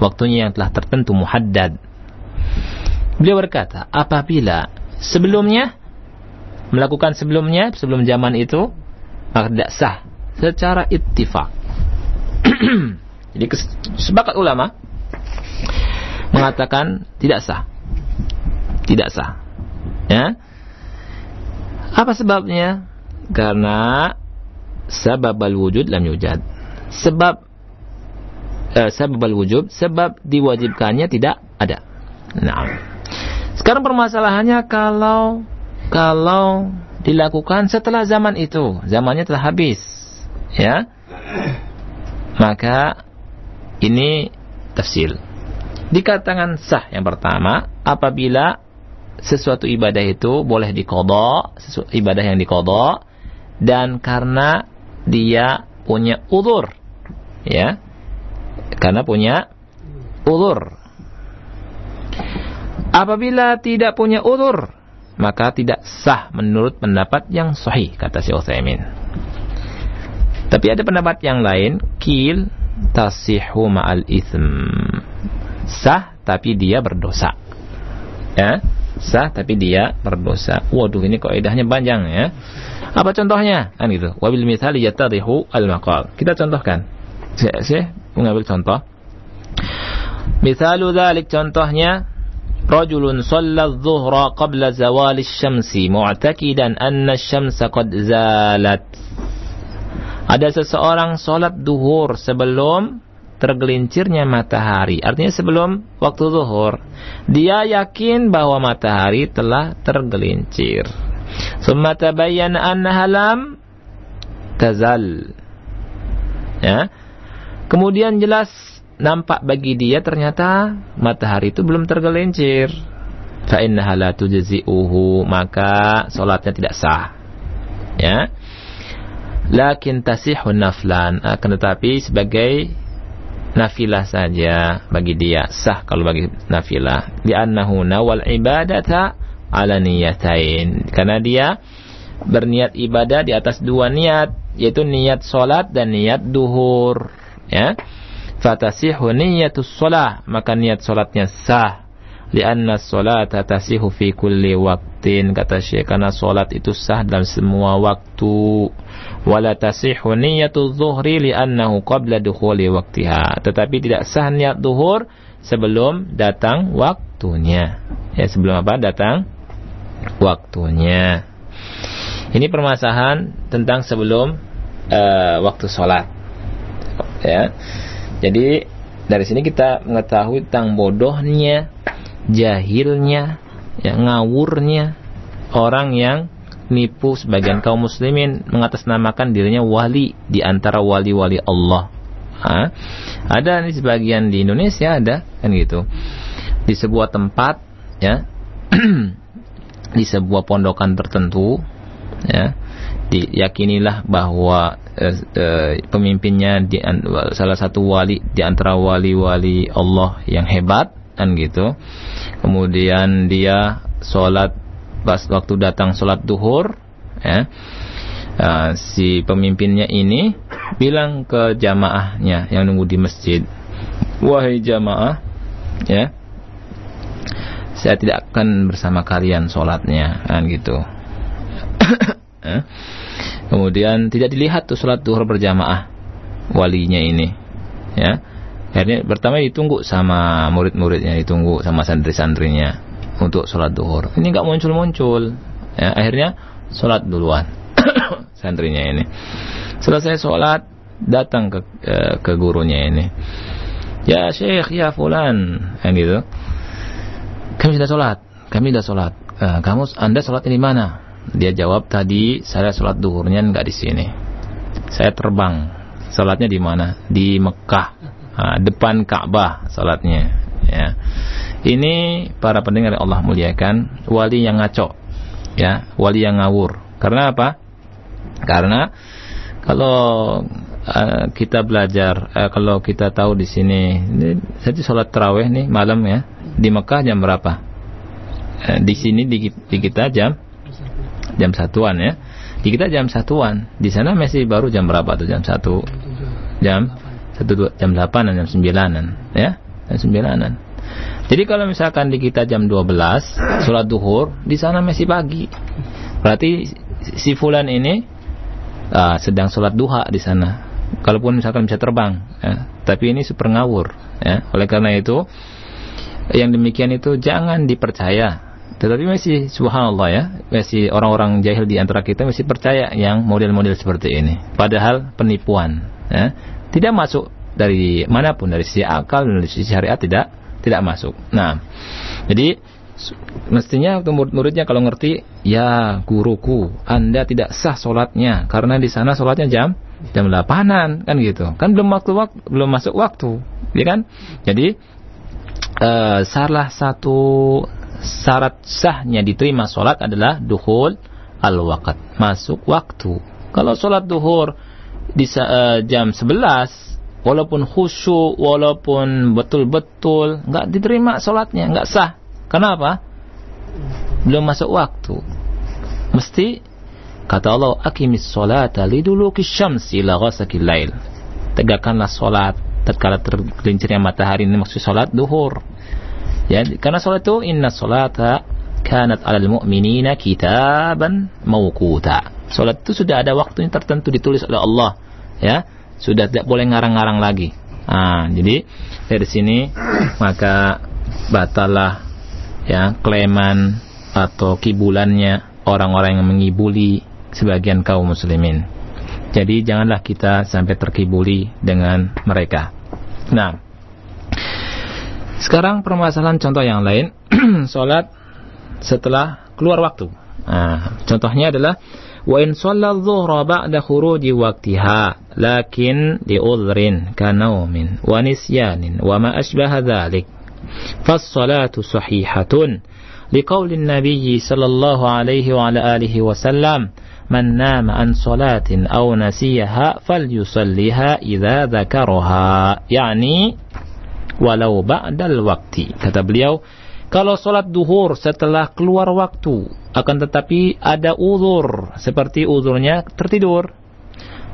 A: waktunya yang telah tertentu muhaddad. Beliau berkata, apabila sebelumnya melakukan sebelumnya sebelum zaman itu maka tidak sah secara ittifak. Jadi sepakat ulama mengatakan tidak sah. Tidak sah. Ya. Apa sebabnya? Karena sebab al-wujud lam yujad. Sebab eh, sebab al-wujud, sebab diwajibkannya tidak ada. Nah. Sekarang permasalahannya kalau kalau dilakukan setelah zaman itu, zamannya telah habis, ya. Maka ini tafsir dikatakan sah yang pertama apabila sesuatu ibadah itu boleh dikodok, ibadah yang dikodok, dan karena dia punya udur, ya, karena punya udur. Apabila tidak punya udur, maka tidak sah menurut pendapat yang sahih, kata Syekh Utsaimin. Tapi ada pendapat yang lain, kil tasihu ma'al ithm sah tapi dia berdosa. Ya, sah tapi dia berdosa. Waduh, ini kaidahnya panjang ya. Apa contohnya? Kan gitu. Wabil mithali yatadihu al-maqal. Kita contohkan. Saya, saya mengambil contoh. Mithalu dzalik contohnya رجل صلى الظهر قبل زوال الشمس معتقدا أن الشمس قد زالت ada seseorang sholat duhur sebelum tergelincirnya matahari. Artinya sebelum waktu zuhur. Dia yakin bahwa matahari telah tergelincir. Summa tabayyana annaha lam tazal. Ya. Kemudian jelas nampak bagi dia ternyata matahari itu belum tergelincir. Fa innaha la tujzi'uhu, maka salatnya tidak sah. Ya. Lakin tasihun naflan, akan tetapi sebagai nafilah saja bagi dia. Sah kalau bagi nafilah. Li'annahu nawal ibadata ala niyatain. Karena dia berniat ibadah di atas dua niat yaitu niat solat dan niat duhur. Ya. Fatasihu niyatus solah. Maka niat solatnya sah lianna solata tasihu fi kulli waktin kata Syekh karena solat itu sah dalam semua waktu. Wala tasihu niyatu dhuhri li'annahu qabla dukhuli waktiha tetapi tidak sah niat duhur sebelum datang waktunya. Ya sebelum apa? Datang waktunya. Ini permasalahan tentang sebelum uh, waktu sholat ya. Jadi dari sini kita mengetahui tentang bodohnya jahilnya ya ngawurnya orang yang nipu sebagian kaum muslimin mengatasnamakan dirinya wali di antara wali-wali Allah. Ha? Ada nih sebagian di Indonesia ada kan gitu. Di sebuah tempat ya di sebuah pondokan tertentu ya diyakinilah bahwa eh, eh, pemimpinnya di salah satu wali di antara wali-wali Allah yang hebat kan gitu. Kemudian dia sholat pas waktu datang sholat duhur ya uh, si pemimpinnya ini bilang ke jamaahnya yang nunggu di masjid wahai jamaah ya saya tidak akan bersama kalian sholatnya kan gitu ya. kemudian tidak dilihat tuh sholat duhur berjamaah walinya ini ya akhirnya pertama ditunggu sama murid-muridnya ditunggu sama santri-santrinya untuk sholat duhur. Ini nggak muncul-muncul. Ya, akhirnya sholat duluan santrinya ini. Selesai sholat datang ke ke, gurunya ini. Ya Syekh, ya Fulan, yang gitu. Kami sudah sholat, kami sudah sholat. Uh, kamu, anda sholat di mana? Dia jawab tadi saya sholat duhurnya nggak di sini. Saya terbang. Sholatnya di mana? Di Mekah, depan Ka'bah sholatnya. Ya ini para pendengar yang Allah muliakan, wali yang ngaco, ya, wali yang ngawur. Karena apa? Karena kalau uh, kita belajar, uh, kalau kita tahu di sini, jadi sholat terawih nih malam ya, di Mekah jam berapa? Uh, di sini di, di kita jam jam satuan ya. Di kita jam satuan. Di sana masih baru jam berapa tuh jam satu? Jam satu jam delapan dan jam sembilanan ya, jam sembilanan. Jadi kalau misalkan di kita jam 12 sholat duhur, di sana masih pagi. Berarti si fulan ini uh, sedang sholat duha di sana. Kalaupun misalkan bisa terbang, ya. tapi ini super ngawur. Ya. Oleh karena itu, yang demikian itu jangan dipercaya. Tetapi masih subhanallah ya, masih orang-orang jahil di antara kita masih percaya yang model-model seperti ini. Padahal penipuan, ya. Tidak masuk dari mana pun dari sisi akal dan dari sisi syariat tidak tidak masuk. Nah, jadi mestinya murid-muridnya kalau ngerti, ya guruku, anda tidak sah sholatnya karena di sana sholatnya jam jam 8 kan gitu. Kan belum waktu, waktu belum masuk waktu, ya kan? Jadi uh, salah satu syarat sahnya diterima sholat adalah duhul al-waqt, masuk waktu. Kalau sholat duhur di uh, jam 11 walaupun khusyuk, walaupun betul-betul nggak diterima sholatnya, nggak sah. Kenapa? Belum masuk waktu. Mesti kata Allah, akimis sholata liduluki syamsi ila ghasakil lail. Tegakkanlah sholat tatkala tergelincirnya matahari ini maksud sholat duhur. Ya, karena sholat itu inna sholata kanat alal mu'minina kitaban mawquta. Sholat itu sudah ada waktunya tertentu ditulis oleh Allah. Ya, sudah tidak boleh ngarang-ngarang lagi. Nah, jadi dari sini maka batalah ya kleman atau kibulannya orang-orang yang mengibuli sebagian kaum muslimin. Jadi janganlah kita sampai terkibuli dengan mereka. Nah, sekarang permasalahan contoh yang lain, sholat setelah keluar waktu. Nah, contohnya adalah وإن صلى الظهر بعد خروج وقتها لكن لعذر كنوم ونسيان وما أشبه ذلك. فالصلاة صحيحة. لقول النبي صلى الله عليه وعلى آله وسلم من نام عن صلاة أو نسيها فليصليها إذا ذكرها. يعني walau ba'dal waktu. Kata beliau, kalau sholat duhur setelah keluar waktu, akan tetapi ada uzur, seperti uzurnya tertidur,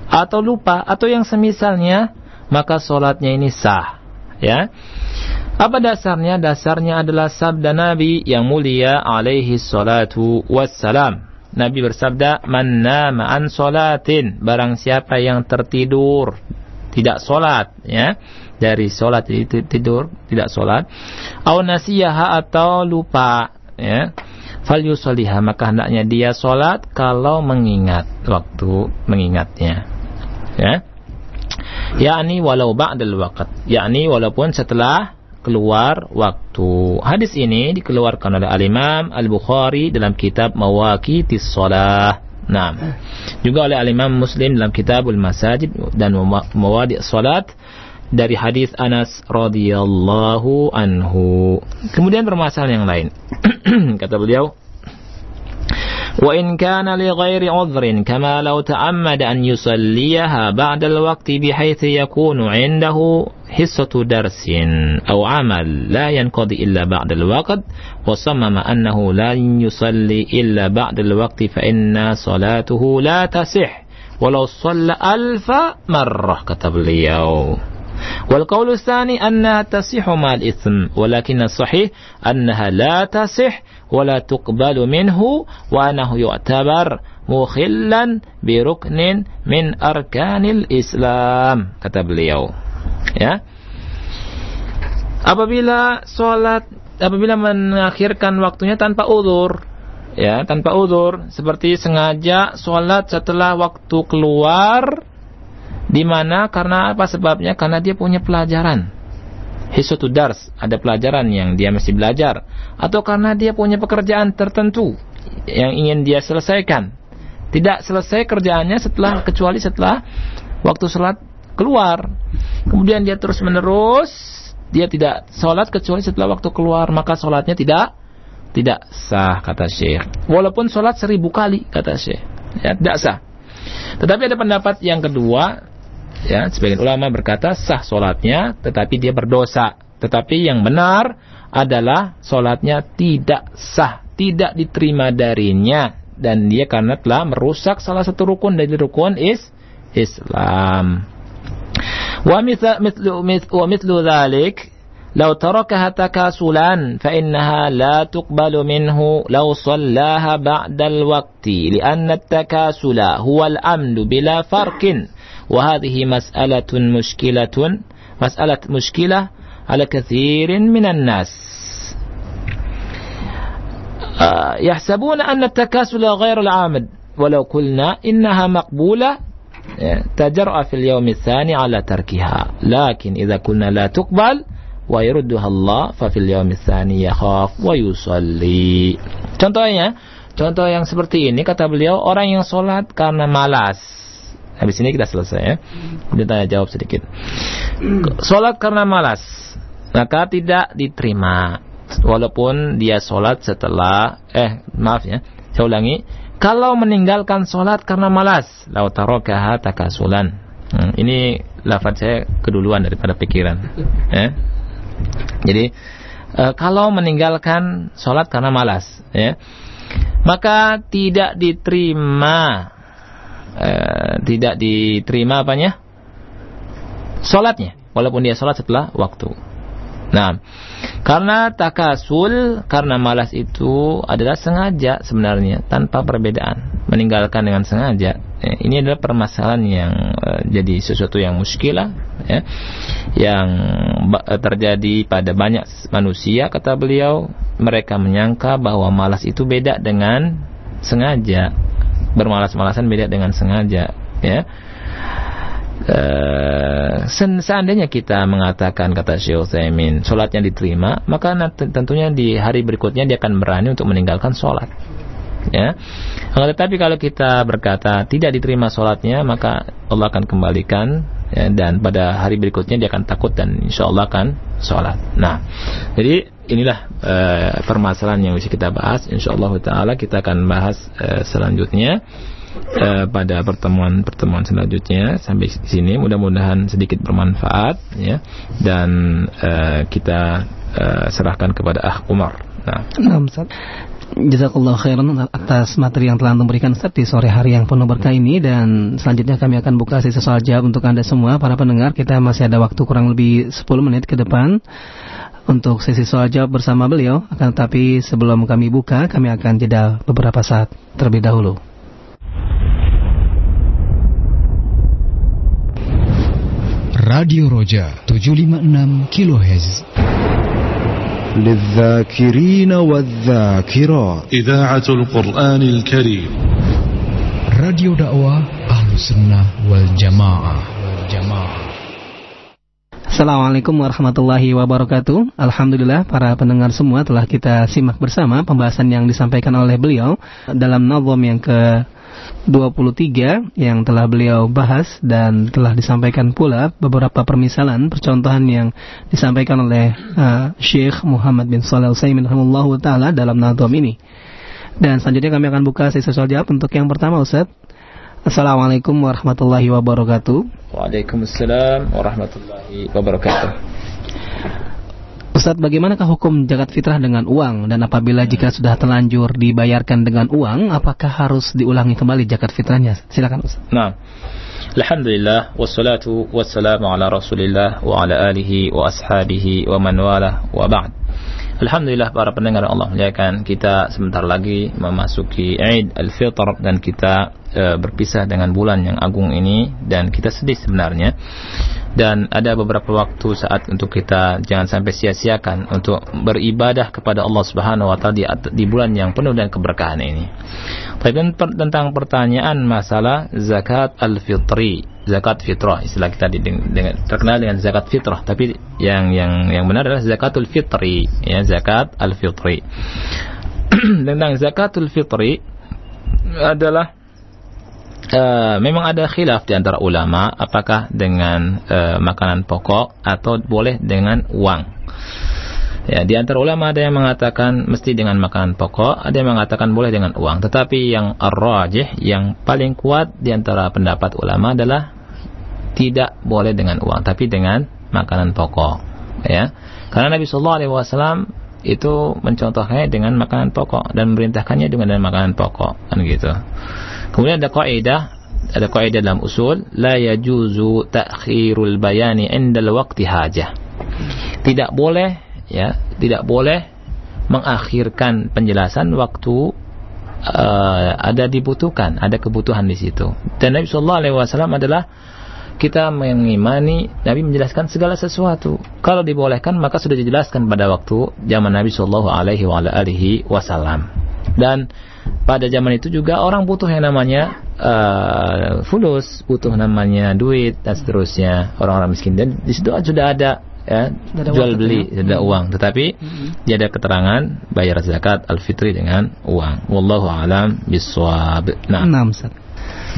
A: atau lupa, atau yang semisalnya, maka sholatnya ini sah. Ya, apa dasarnya? Dasarnya adalah sabda Nabi yang mulia alaihi salatu wassalam. Nabi bersabda, "Man nama an salatin, barang siapa yang tertidur tidak solat, ya dari solat jadi tidur tidak solat au nasiyaha atau lupa ya fal yusalliha maka hendaknya dia solat kalau mengingat waktu mengingatnya ya yakni walau ba'dal waqt yakni walaupun setelah keluar waktu. Hadis ini dikeluarkan oleh Al-Imam Al-Bukhari dalam kitab Mawaqitis Shalah. Nah, juga oleh Al-Imam Muslim dalam kitabul Masajid dan Mawadi' Salat dari hadis Anas radhiyallahu anhu. Kemudian permasalahan yang lain. Kata beliau, وإن كان لغير عذر كما لو تعمد أن يصليها بعد الوقت بحيث يكون عنده حصة درس أو عمل لا ينقضي إلا بعد الوقت وصمم أنه لا يصلي إلا بعد الوقت فإن صلاته لا تصح. ولو صلى ألف مرة كتب اليوم Wal qawlu tsani annaha tasihhu ma'al ithm, walakin as-sahih annaha la tasih wa la tuqbalu minhu wa annahu yu'tabar mukhillan bi ruknin min arkanil Islam, kata beliau. Ya. Apabila sholat apabila mengakhirkan waktunya tanpa udur, ya tanpa udur seperti sengaja sholat setelah waktu keluar di mana karena apa sebabnya? Karena dia punya pelajaran. Hisutu dars, ada pelajaran yang dia mesti belajar. Atau karena dia punya pekerjaan tertentu yang ingin dia selesaikan. Tidak selesai kerjaannya setelah kecuali setelah waktu sholat keluar. Kemudian dia terus menerus dia tidak sholat kecuali setelah waktu keluar maka sholatnya tidak tidak sah kata Syekh. Walaupun sholat seribu kali kata Syekh, ya, tidak sah. Tetapi ada pendapat yang kedua Ya, sebagian ulama berkata sah solatnya, tetapi dia berdosa. Tetapi yang benar adalah solatnya tidak sah, tidak diterima darinya, dan dia karena telah merusak salah satu rukun dari rukun is Islam. Wa mithlu wa mithlu dhalik لو تركها تكاسلا فإنها لا تقبل منه لو صلاها بعد الوقت لأن التكاسل هو الأمن بلا فرق وهذه مسألة مشكلة مسألة مشكلة على كثير من الناس يحسبون أن التكاسل غير العامد ولو قلنا إنها مقبولة تجرأ في اليوم الثاني على تركها لكن إذا قلنا لا تقبل ويردها الله ففي اليوم الثاني يخاف ويصلي contohnya contoh yang seperti ini kata beliau orang yang sholat karena malas Habis ini kita selesai ya. Kemudian tanya jawab sedikit. Sholat karena malas, maka tidak diterima. Walaupun dia sholat setelah, eh maaf ya, saya ulangi. Kalau meninggalkan sholat karena malas, lau tarokaha takasulan. Hmm, ini lafaz saya keduluan daripada pikiran. Ya. Jadi e, kalau meninggalkan sholat karena malas, ya, maka tidak diterima Eh, tidak diterima apanya? Salatnya, walaupun dia salat setelah waktu. Nah, karena takasul, karena malas itu adalah sengaja sebenarnya tanpa perbedaan, meninggalkan dengan sengaja. Ya, ini adalah permasalahan yang uh, jadi sesuatu yang muskilah, ya, yang terjadi pada banyak manusia. Kata beliau, mereka menyangka bahwa malas itu beda dengan sengaja bermalas-malasan beda dengan sengaja ya. Uh, seandainya kita mengatakan kata Syekh Utsaimin sholatnya diterima maka tentunya di hari berikutnya dia akan berani untuk meninggalkan sholat ya. Tetapi kalau kita berkata tidak diterima sholatnya maka Allah akan kembalikan ya, dan pada hari berikutnya dia akan takut dan insya Allah akan sholat nah jadi inilah uh, permasalahan yang bisa kita bahas. Insya Allah taala kita akan bahas uh, selanjutnya uh, pada pertemuan-pertemuan selanjutnya. Sampai sini mudah-mudahan sedikit bermanfaat ya. Dan uh, kita uh, serahkan kepada Ah Umar.
B: Nah, nah Jazakallah khairan atas materi yang telah Anda berikan Ustaz di sore hari yang penuh berkah ini. Dan selanjutnya kami akan buka sesi soal jawab untuk Anda semua. Para pendengar. Kita masih ada waktu kurang lebih 10 menit ke depan untuk sesi soal jawab bersama beliau. Akan tetapi sebelum kami buka, kami akan jeda beberapa saat terlebih dahulu.
C: Radio Roja 756 kHz
D: للذاكرين والذاكرات
E: إذاعة القرآن الكريم
C: راديو دعوة أهل السنة والجماعة والجماعة
B: Assalamualaikum warahmatullahi wabarakatuh Alhamdulillah para pendengar semua telah kita simak bersama pembahasan yang disampaikan oleh beliau dalam nazam yang ke 23 yang telah beliau bahas dan telah disampaikan pula beberapa permisalan percontohan yang disampaikan oleh uh, Syekh Muhammad bin Shalih Al-Utsaimin taala dalam nazam ini. Dan selanjutnya kami akan buka sesi soal jawab untuk yang pertama Ustaz. Assalamualaikum warahmatullahi wabarakatuh.
A: Waalaikumsalam warahmatullahi wabarakatuh.
B: Ustadz, bagaimanakah hukum zakat fitrah dengan uang dan apabila jika sudah terlanjur dibayarkan dengan uang, apakah harus diulangi kembali zakat fitrahnya? Silakan Ustaz.
A: Nah, Alhamdulillah wassalatu wassalamu ala Rasulillah wa ala alihi wa ashabihi wa man wala wa ba'd. Alhamdulillah para pendengar Allah muliakan kita sebentar lagi memasuki Eid al-Fitr dan kita e, berpisah dengan bulan yang agung ini dan kita sedih sebenarnya dan ada beberapa waktu saat untuk kita jangan sampai sia-siakan untuk beribadah kepada Allah Subhanahu wa taala di, di bulan yang penuh dengan keberkahan ini. Tapi tentang pertanyaan masalah zakat al-fitri, zakat fitrah, istilah kita di, dengan, terkenal dengan zakat fitrah, tapi yang yang yang benar adalah zakatul fitri, ya zakat al-fitri. tentang zakatul fitri adalah uh, memang ada khilaf di antara ulama apakah dengan uh, makanan pokok atau boleh dengan uang. Ya, di antara ulama ada yang mengatakan mesti dengan makanan pokok, ada yang mengatakan boleh dengan uang. Tetapi yang ar-rajih, yang paling kuat di antara pendapat ulama adalah tidak boleh dengan uang, tapi dengan makanan pokok. Ya, karena Nabi Shallallahu Alaihi Wasallam itu mencontohkannya dengan makanan pokok dan memerintahkannya dengan makanan pokok, kan gitu. Kemudian ada kaidah ada kaidah dalam usul la yajuzu ta'khirul bayani indal waqti hajah. Tidak boleh ya, tidak boleh mengakhirkan penjelasan waktu uh, ada dibutuhkan, ada kebutuhan di situ. Dan Nabi sallallahu alaihi wasallam adalah kita mengimani Nabi menjelaskan segala sesuatu. Kalau dibolehkan maka sudah dijelaskan pada waktu zaman Nabi sallallahu alaihi wasallam. Dan pada zaman itu juga orang butuh yang namanya uh, fulus, butuh namanya duit dan seterusnya orang-orang miskin dan di situ sudah ada ya ada jual beli ya? ada uang tetapi mm-hmm. dia ada keterangan bayar zakat al-fitri dengan uang wallahu alam biswab
B: nah, nah.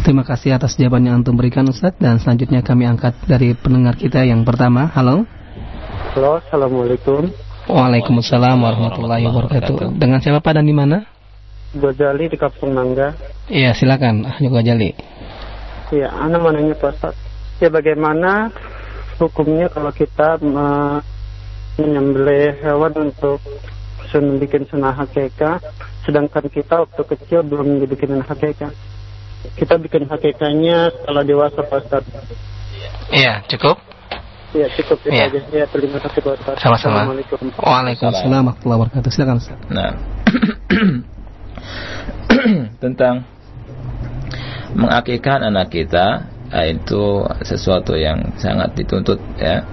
B: Terima kasih atas jawaban yang antum berikan Ustaz dan selanjutnya kami angkat dari pendengar kita yang pertama. Halo.
F: Halo, Assalamualaikum.
B: Waalaikumsalam warahmatullahi wabarakatuh. Dengan siapa Pak dan di mana?
F: Gojali di Kampung Nangga.
B: Iya, silakan. Ah, Gojali.
F: Iya, Anda mau nanya Pak Ustaz. Ya bagaimana hukumnya kalau kita menyembelih hewan untuk bikin sunah hakeka, sedangkan kita waktu kecil belum dibikin hakeka. Kita bikin hakekanya setelah dewasa Pak Ustaz.
B: Iya, cukup.
F: Iya, cukup itu ya. aja. Ya, terima kasih Pak Ustaz.
B: Sama-sama. Waalaikumsalam warahmatullahi wabarakatuh. Silakan Ustaz.
A: Nah. tentang mengakikkan anak kita ah, itu sesuatu yang sangat dituntut ya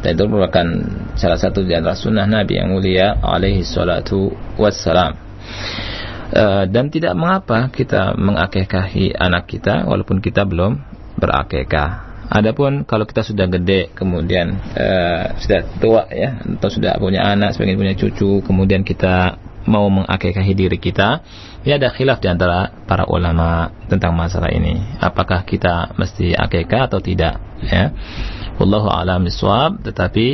A: dan itu merupakan salah satu di antara sunnah Nabi yang mulia alaihi salatu wassalam uh, dan tidak mengapa kita mengakekahi anak kita walaupun kita belum berakekah Adapun kalau kita sudah gede kemudian uh, sudah tua ya atau sudah punya anak sebagian punya cucu kemudian kita mau mengakekahi diri kita, ya ada khilaf di antara para ulama tentang masalah ini. Apakah kita mesti akekah atau tidak? Ya, wallahu a'lam bishawab. Tetapi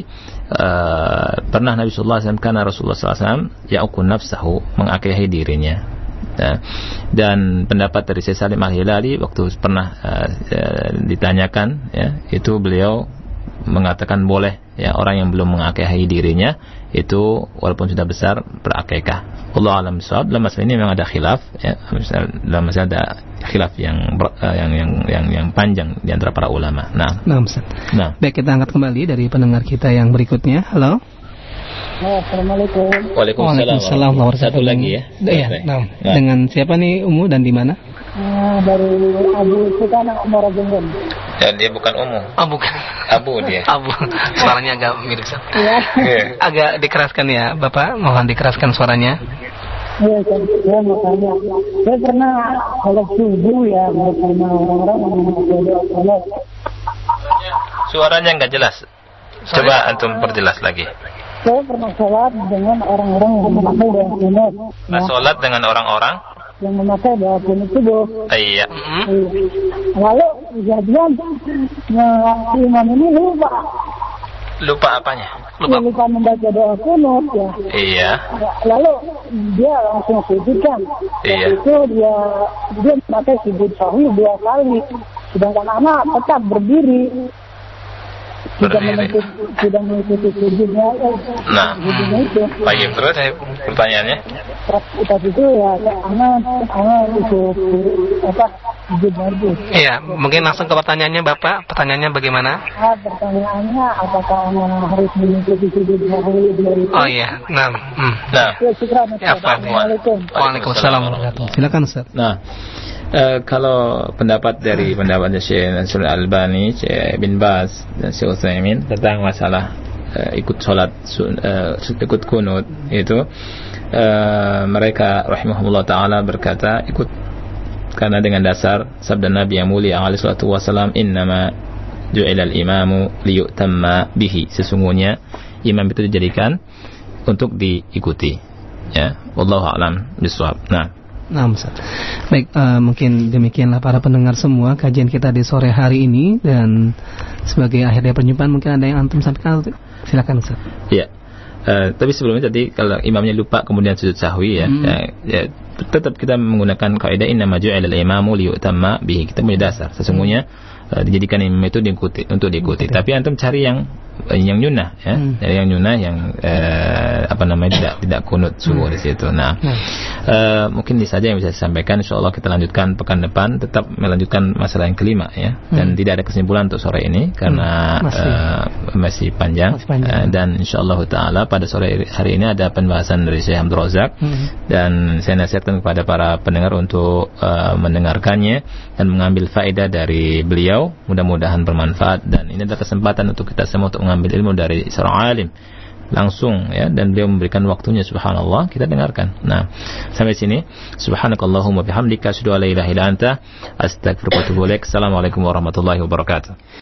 A: uh, pernah Nabi Sallallahu Alaihi Wasallam karena Rasulullah SAW ya'ukun nafsahu mengakekahi dirinya. Ya. Dan pendapat dari Syekh Salim Al Hilali waktu pernah uh, uh, ditanyakan, ya, itu beliau mengatakan boleh ya orang yang belum mengakekahi dirinya itu walaupun sudah besar berakekah. Allah alam sahab dalam masalah ini memang ada khilaf ya dalam masalah ada khilaf yang uh, yang yang yang yang panjang di antara para ulama. Nah,
B: nah, Ustaz.
A: nah.
B: Baik, kita angkat kembali dari pendengar kita yang berikutnya. Halo.
F: Assalamualaikum.
A: Waalaikumsalam.
B: Waalaikumsalam warahmatullahi
A: Satu lagi ya.
B: Iya, nah. Dengan siapa nih Umu dan di mana?
F: Uh, dari Abu Sultan Umar Jenggon.
A: Dan dia bukan umum.
B: Oh, bukan.
A: Abu dia.
B: Abu. Suaranya agak mirip. Ustaz.
F: Iya.
A: Iya.
B: Agak dikeraskan ya, Bapak. Mohon dikeraskan suaranya.
F: Iya, saya mau tanya. Saya pernah kalau subuh ya bersama orang-orang.
A: Suaranya nggak jelas. Coba antum perjelas lagi.
F: Saya pernah sholat dengan orang-orang yang memakai doa kunut.
A: Nah, sholat dengan orang-orang.
F: Yang memakai doa kunut subuh.
A: Iya.
F: Lalu kejadian nah, imam ini lupa.
A: Lupa apanya?
F: Dia lupa membaca doa kunut ya.
A: Iya.
F: Lalu dia langsung sujud kan.
A: Iya.
F: Itu dia dia memakai sujud sahwi dua kali. Sedangkan anak tetap berdiri.
A: Berdiri.
F: mengikuti, tidak mengikuti sujudnya.
A: Nah. Baik, terus pertanyaannya?
F: Pas pas itu ya anak anak itu apa.
B: Iya, mungkin langsung ke pertanyaannya Bapak. Pertanyaannya bagaimana?
F: Nah, pertanyaannya apakah anak harus mengikuti sujud itu?
B: Oh iya, nah. Hmm.
A: Nah,
F: Ya, syukran.
B: Ya. Waalaikumsalam warahmatullahi Silakan Ustaz.
A: Nah, eh, kalau pendapat dari pendapatnya Syekh Nasrul Albani, Syekh bin Baz dan Syekh Utsaimin tentang masalah eh, ikut sholat eh, ikut kunut itu eh, mereka rahimahullah taala berkata ikut karena dengan dasar sabda Nabi yang mulia alaihi salatu wasalam innama ju'ila al-imamu liyutamma bihi. Sesungguhnya imam itu dijadikan untuk diikuti. Ya wallahu alam bisawab nah
B: Nah, Ustaz. Baik, eh, mungkin demikianlah para pendengar semua kajian kita di sore hari ini dan sebagai akhir dari perjumpaan mungkin ada yang antum sampaikan silakan Ustaz.
A: Ya. Eh, tapi sebelumnya tadi kalau imamnya lupa kemudian sujud sahwi ya,
B: Hmm.
A: ya, ya, tetap kita menggunakan kaidah inna maju'ila al-imamu liyutamma bihi. Kita punya dasar. Sesungguhnya eh, dijadikan imam itu diikuti untuk diikuti. Tapi antum cari yang yang nyunah ya.
B: Hmm.
A: Dari yang nyunah yang eh, apa namanya tidak tidak kunut subuh di situ. Nah,
B: Nah.
A: eh, mungkin ini saja yang bisa saya sampaikan. Insyaallah kita lanjutkan pekan depan tetap melanjutkan masalah yang kelima ya. Dan tidak ada kesimpulan untuk sore ini karena
B: Hmm. Masih.
A: eh, masih panjang,
B: Masih panjang.
A: Eh, dan insyaallah taala pada sore hari ini ada pembahasan dari Syekh Abdul Razak
B: Hmm.
A: dan saya nasihatkan kepada para pendengar untuk eh, mendengarkannya dan mengambil faedah dari beliau mudah-mudahan bermanfaat dan ini adalah kesempatan untuk kita semua untuk mengambil ilmu dari seorang alim. Langsung ya dan beliau memberikan waktunya subhanallah kita dengarkan. Nah sampai sini. Subhanakallahumma bihamdika asyhadu an la ilaha illa anta astaghfiruka wa atubu assalamualaikum warahmatullahi wabarakatuh